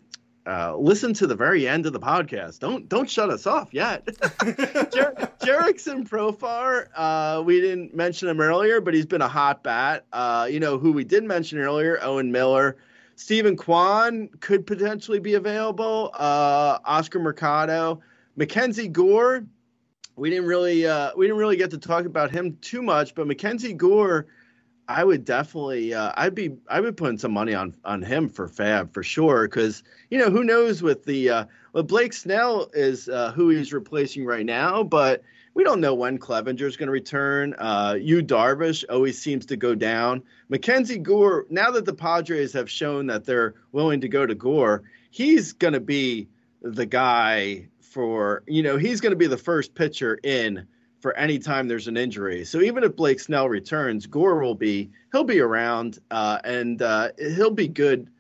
uh, listen to the very end of the podcast. Don't don't shut us off yet. [LAUGHS] Jer- [LAUGHS] Jurickson Profar, uh, we didn't mention him earlier, but he's been a hot bat. Uh, you know who we did mention earlier, Owen Miller. Steven Kwan could potentially be available. Uh, Oscar Mercado, Mackenzie Gore. We didn't really uh, we didn't really get to talk about him too much, but Mackenzie Gore I would definitely, uh, I'd be, I would put some money on on him for FAAB for sure, because you know who knows with the, uh, well Blake Snell is uh, who he's replacing right now, but we don't know when Clevinger is going to return. Uh, Yu Darvish always seems to go down. Mackenzie Gore, now that the Padres have shown that they're willing to go to Gore, he's going to be the guy for, you know, he's going to be the first pitcher in for any time there's an injury. So even if Blake Snell returns, Gore will be he'll be around uh, and uh, he'll be good.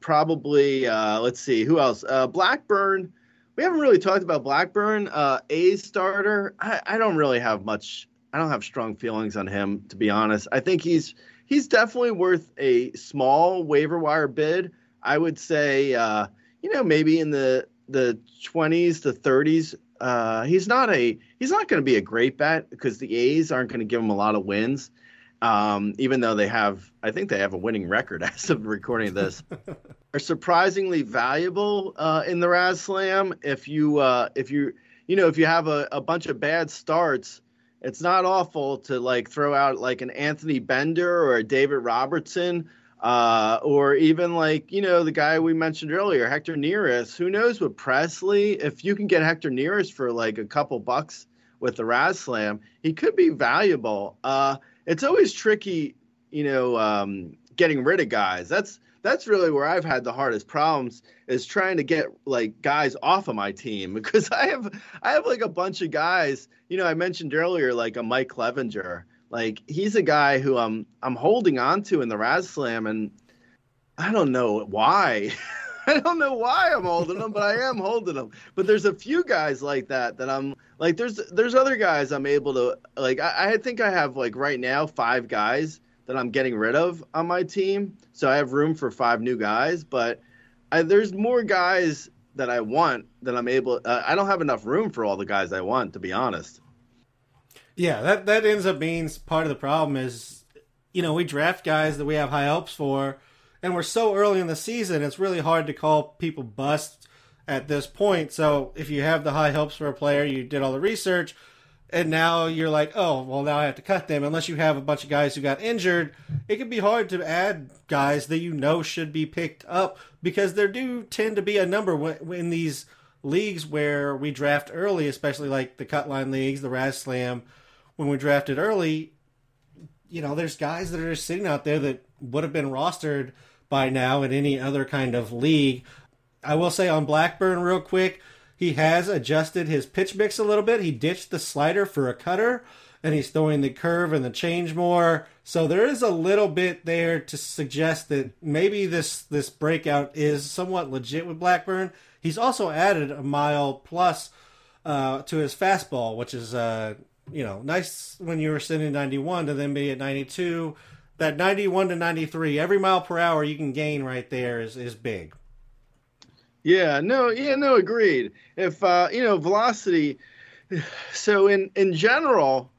Probably uh, let's see who else. Uh, Blackburn. We haven't really talked about Blackburn. Uh, A's starter. I, I don't really have much. I don't have strong feelings on him to be honest. I think he's he's definitely worth a small waiver wire bid. I would say uh, you know maybe in the the 20s to 30s uh, he's not a he's not going to be a great bet because the A's aren't going to give him a lot of wins. Um, even though they have, I think they have a winning record [LAUGHS] as of recording this, [LAUGHS] are surprisingly valuable uh, in the Raz Slam. If you uh, if you you know if you have a, a bunch of bad starts, it's not awful to like throw out like an Anthony Bender or a David Robertson uh, or even like you know the guy we mentioned earlier, Hector Neris. Who knows with Pressly? If you can get Hector Neris for like a couple bucks with the Raz Slam, he could be valuable. Uh, it's always tricky, you know, um, getting rid of guys. That's that's really where I've had the hardest problems is trying to get like guys off of my team [LAUGHS] because I have I have like a bunch of guys. You know, I mentioned earlier like a Mike Clevinger like he's a guy who I'm I'm holding on to in the Raz Slam, and I don't know why. [LAUGHS] [LAUGHS] I don't know why I'm holding them, but I am holding them. But there's a few guys like that that I'm like. There's there's other guys I'm able to like. I, I think I have like right now five guys that I'm getting rid of on my team, so I have room for five new guys. But I, there's more guys that I want that I'm able. Uh, I don't have enough room for all the guys I want, to be honest. Yeah, that that ends up being part of the problem is, you know, we draft guys that we have high hopes for, and we're so early in the season, it's really hard to call people bust at this point. So if you have the high hopes for a player, you did all the research, and now you're like, oh, well, now I have to cut them. Unless you have a bunch of guys who got injured, it can be hard to add guys that you know should be picked up because there do tend to be a number in these leagues where we draft early, especially like the cut line leagues, the Raz Slam when we drafted early, you know, there's guys that are sitting out there that would have been rostered by now in any other kind of league. I will say on Blackburn, real quick, he has adjusted his pitch mix a little bit. He ditched the slider for a cutter, and he's throwing the curve and the change more. So there is a little bit there to suggest that maybe this this breakout is somewhat legit with Blackburn. He's also added a mile plus uh, to his fastball, which is uh, you know, nice when you were sitting 91 to then be at 92. That 91 to 93, every mile per hour you can gain right there is, is big. Yeah, no, yeah, no, agreed. If uh, you know, velocity. [SIGHS] So in in general,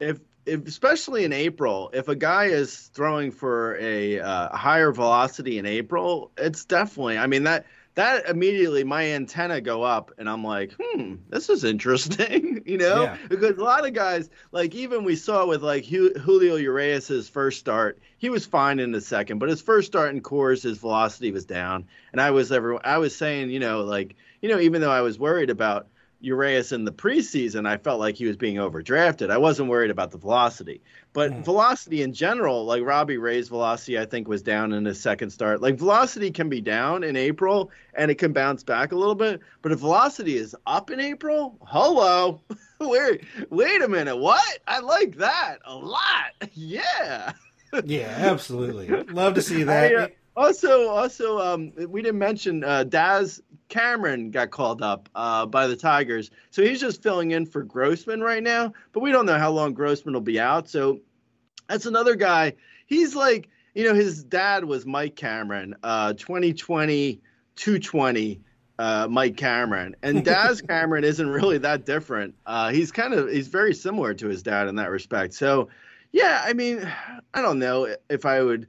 if if especially in April, if a guy is throwing for a uh, higher velocity in April, it's definitely. I mean that that immediately my antenna go up and I'm like, hmm, this is interesting, [LAUGHS] you know? Yeah. Because a lot of guys, like even we saw with like Julio Urias's first start, he was fine in the second, but his first start in Coors, his velocity was down. And I was ever I was saying, you know, like, you know, even though I was worried about Urias in the preseason, I felt like he was being overdrafted. I wasn't worried about the velocity, but mm. velocity in general, like Robbie Ray's velocity, I think was down in his second start. Like velocity can be down in April and it can bounce back a little bit, but if velocity is up in April, hello, [LAUGHS] wait, wait a minute, what? I like that a lot. [LAUGHS] Yeah. yeah, absolutely. Love to see [LAUGHS] that. I, uh, also, also, um, we didn't mention uh, Daz Cameron got called up uh, by the Tigers, so he's just filling in for Grossman right now. But we don't know how long Grossman will be out, so that's another guy. He's like, you know, his dad was Mike Cameron, uh, 2020 220 uh, Mike Cameron, and [LAUGHS] Daz Cameron isn't really that different. Uh, he's kind of he's very similar to his dad in that respect. So, yeah, I mean, I don't know if I would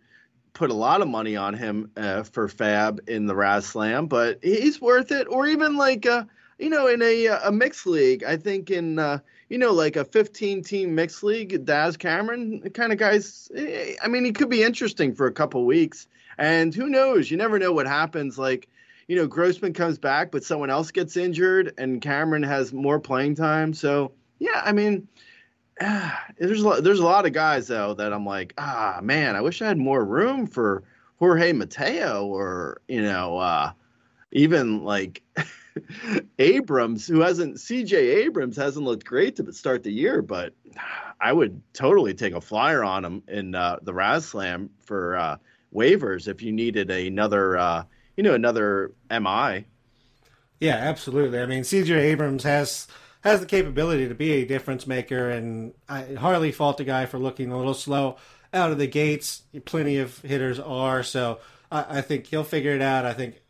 put a lot of money on him uh, for FAAB in the Raz Slam, but he's worth it. Or even like uh, you know, in a a mixed league, I think in uh, you know like a 15 team mixed league, Daz Cameron kind of guys. eh, I mean, he could be interesting for a couple weeks, and who knows? You never know what happens. Like you know, Grossman comes back, but someone else gets injured, and Cameron has more playing time. So yeah, I mean, ah, there's a lot, there's a lot of guys though that I'm like, ah, man, I wish I had more room for Jorge Mateo or you know, uh, even like [LAUGHS] Abrams, who hasn't CJ Abrams hasn't looked great to start the year, but I would totally take a flyer on him in uh, the Raz Slam for uh, waivers if you needed another, uh, you know, another MI. Yeah, absolutely. I mean, CJ Abrams has has the capability to be a difference maker, and I hardly fault the guy for looking a little slow out of the gates. Plenty of hitters are, so I, I think he'll figure it out. I think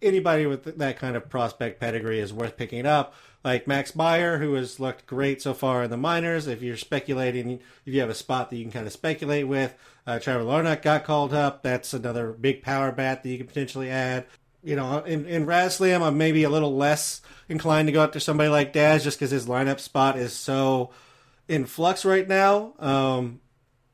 anybody with that kind of prospect pedigree is worth picking up. Like Max Meyer, who has looked great so far in the minors. If you're speculating, if you have a spot that you can kind of speculate with, uh, Trevor Larnach got called up. That's another big power bat that you can potentially add. You know, in, in Raslam, I'm maybe a little less inclined to go after somebody like Daz just because his lineup spot is so in flux right now. Um,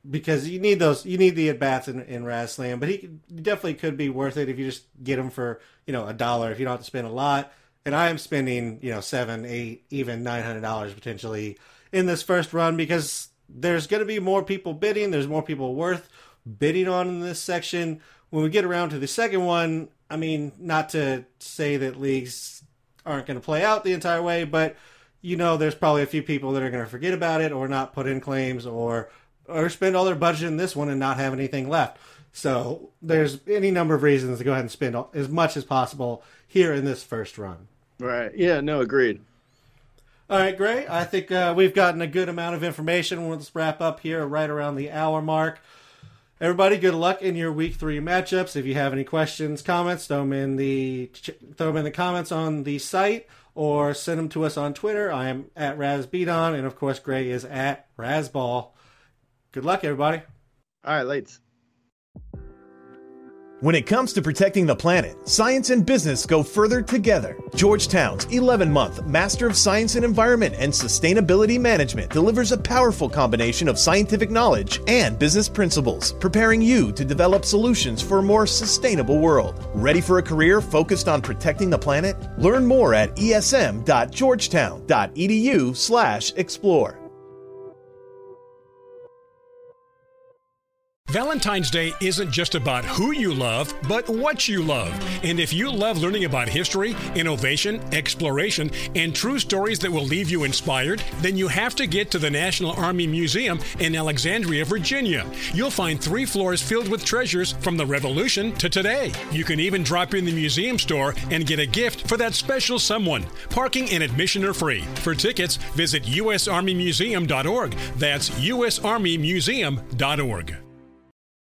because you need those, you need the at bats in, in Raz Slam, but he definitely could be worth it if you just get him for you know a dollar if you don't have to spend a lot. And I am spending you know seven, eight, even nine hundred dollars potentially in this first run because there's going to be more people bidding. There's more people worth bidding on in this section. When we get around to the second one, I mean, not to say that leagues aren't going to play out the entire way, but you know, there's probably a few people that are going to forget about it or not put in claims or or spend all their budget in this one and not have anything left. So there's any number of reasons to go ahead and spend all- as much as possible here in this first run. Right. Yeah. No. Agreed. All right, great. I think uh, we've gotten a good amount of information. Let's wrap up here right around the hour mark. Everybody, good luck in your week three matchups. If you have any questions, comments, throw them in the throw them in the comments on the site or send them to us on Twitter. I am at RazBeaton, and of course, Grey is at Razzball. Good luck, everybody. All right, Lates. When it comes to protecting the planet, science and business go further together. Georgetown's 11 month Master of Science in Environment and Sustainability Management delivers a powerful combination of scientific knowledge and business principles, preparing you to develop solutions for a more sustainable world. Ready for a career focused on protecting the planet? Learn more at esm.georgetown.edu/explore. Valentine's Day isn't just about who you love, but what you love. And if you love learning about history, innovation, exploration, and true stories that will leave you inspired, then you have to get to the National Army Museum in Alexandria, Virginia. You'll find three floors filled with treasures from the Revolution to today. You can even drop in the museum store and get a gift for that special someone. Parking and admission are free. For tickets, visit usarmymuseum.org. That's usarmymuseum.org.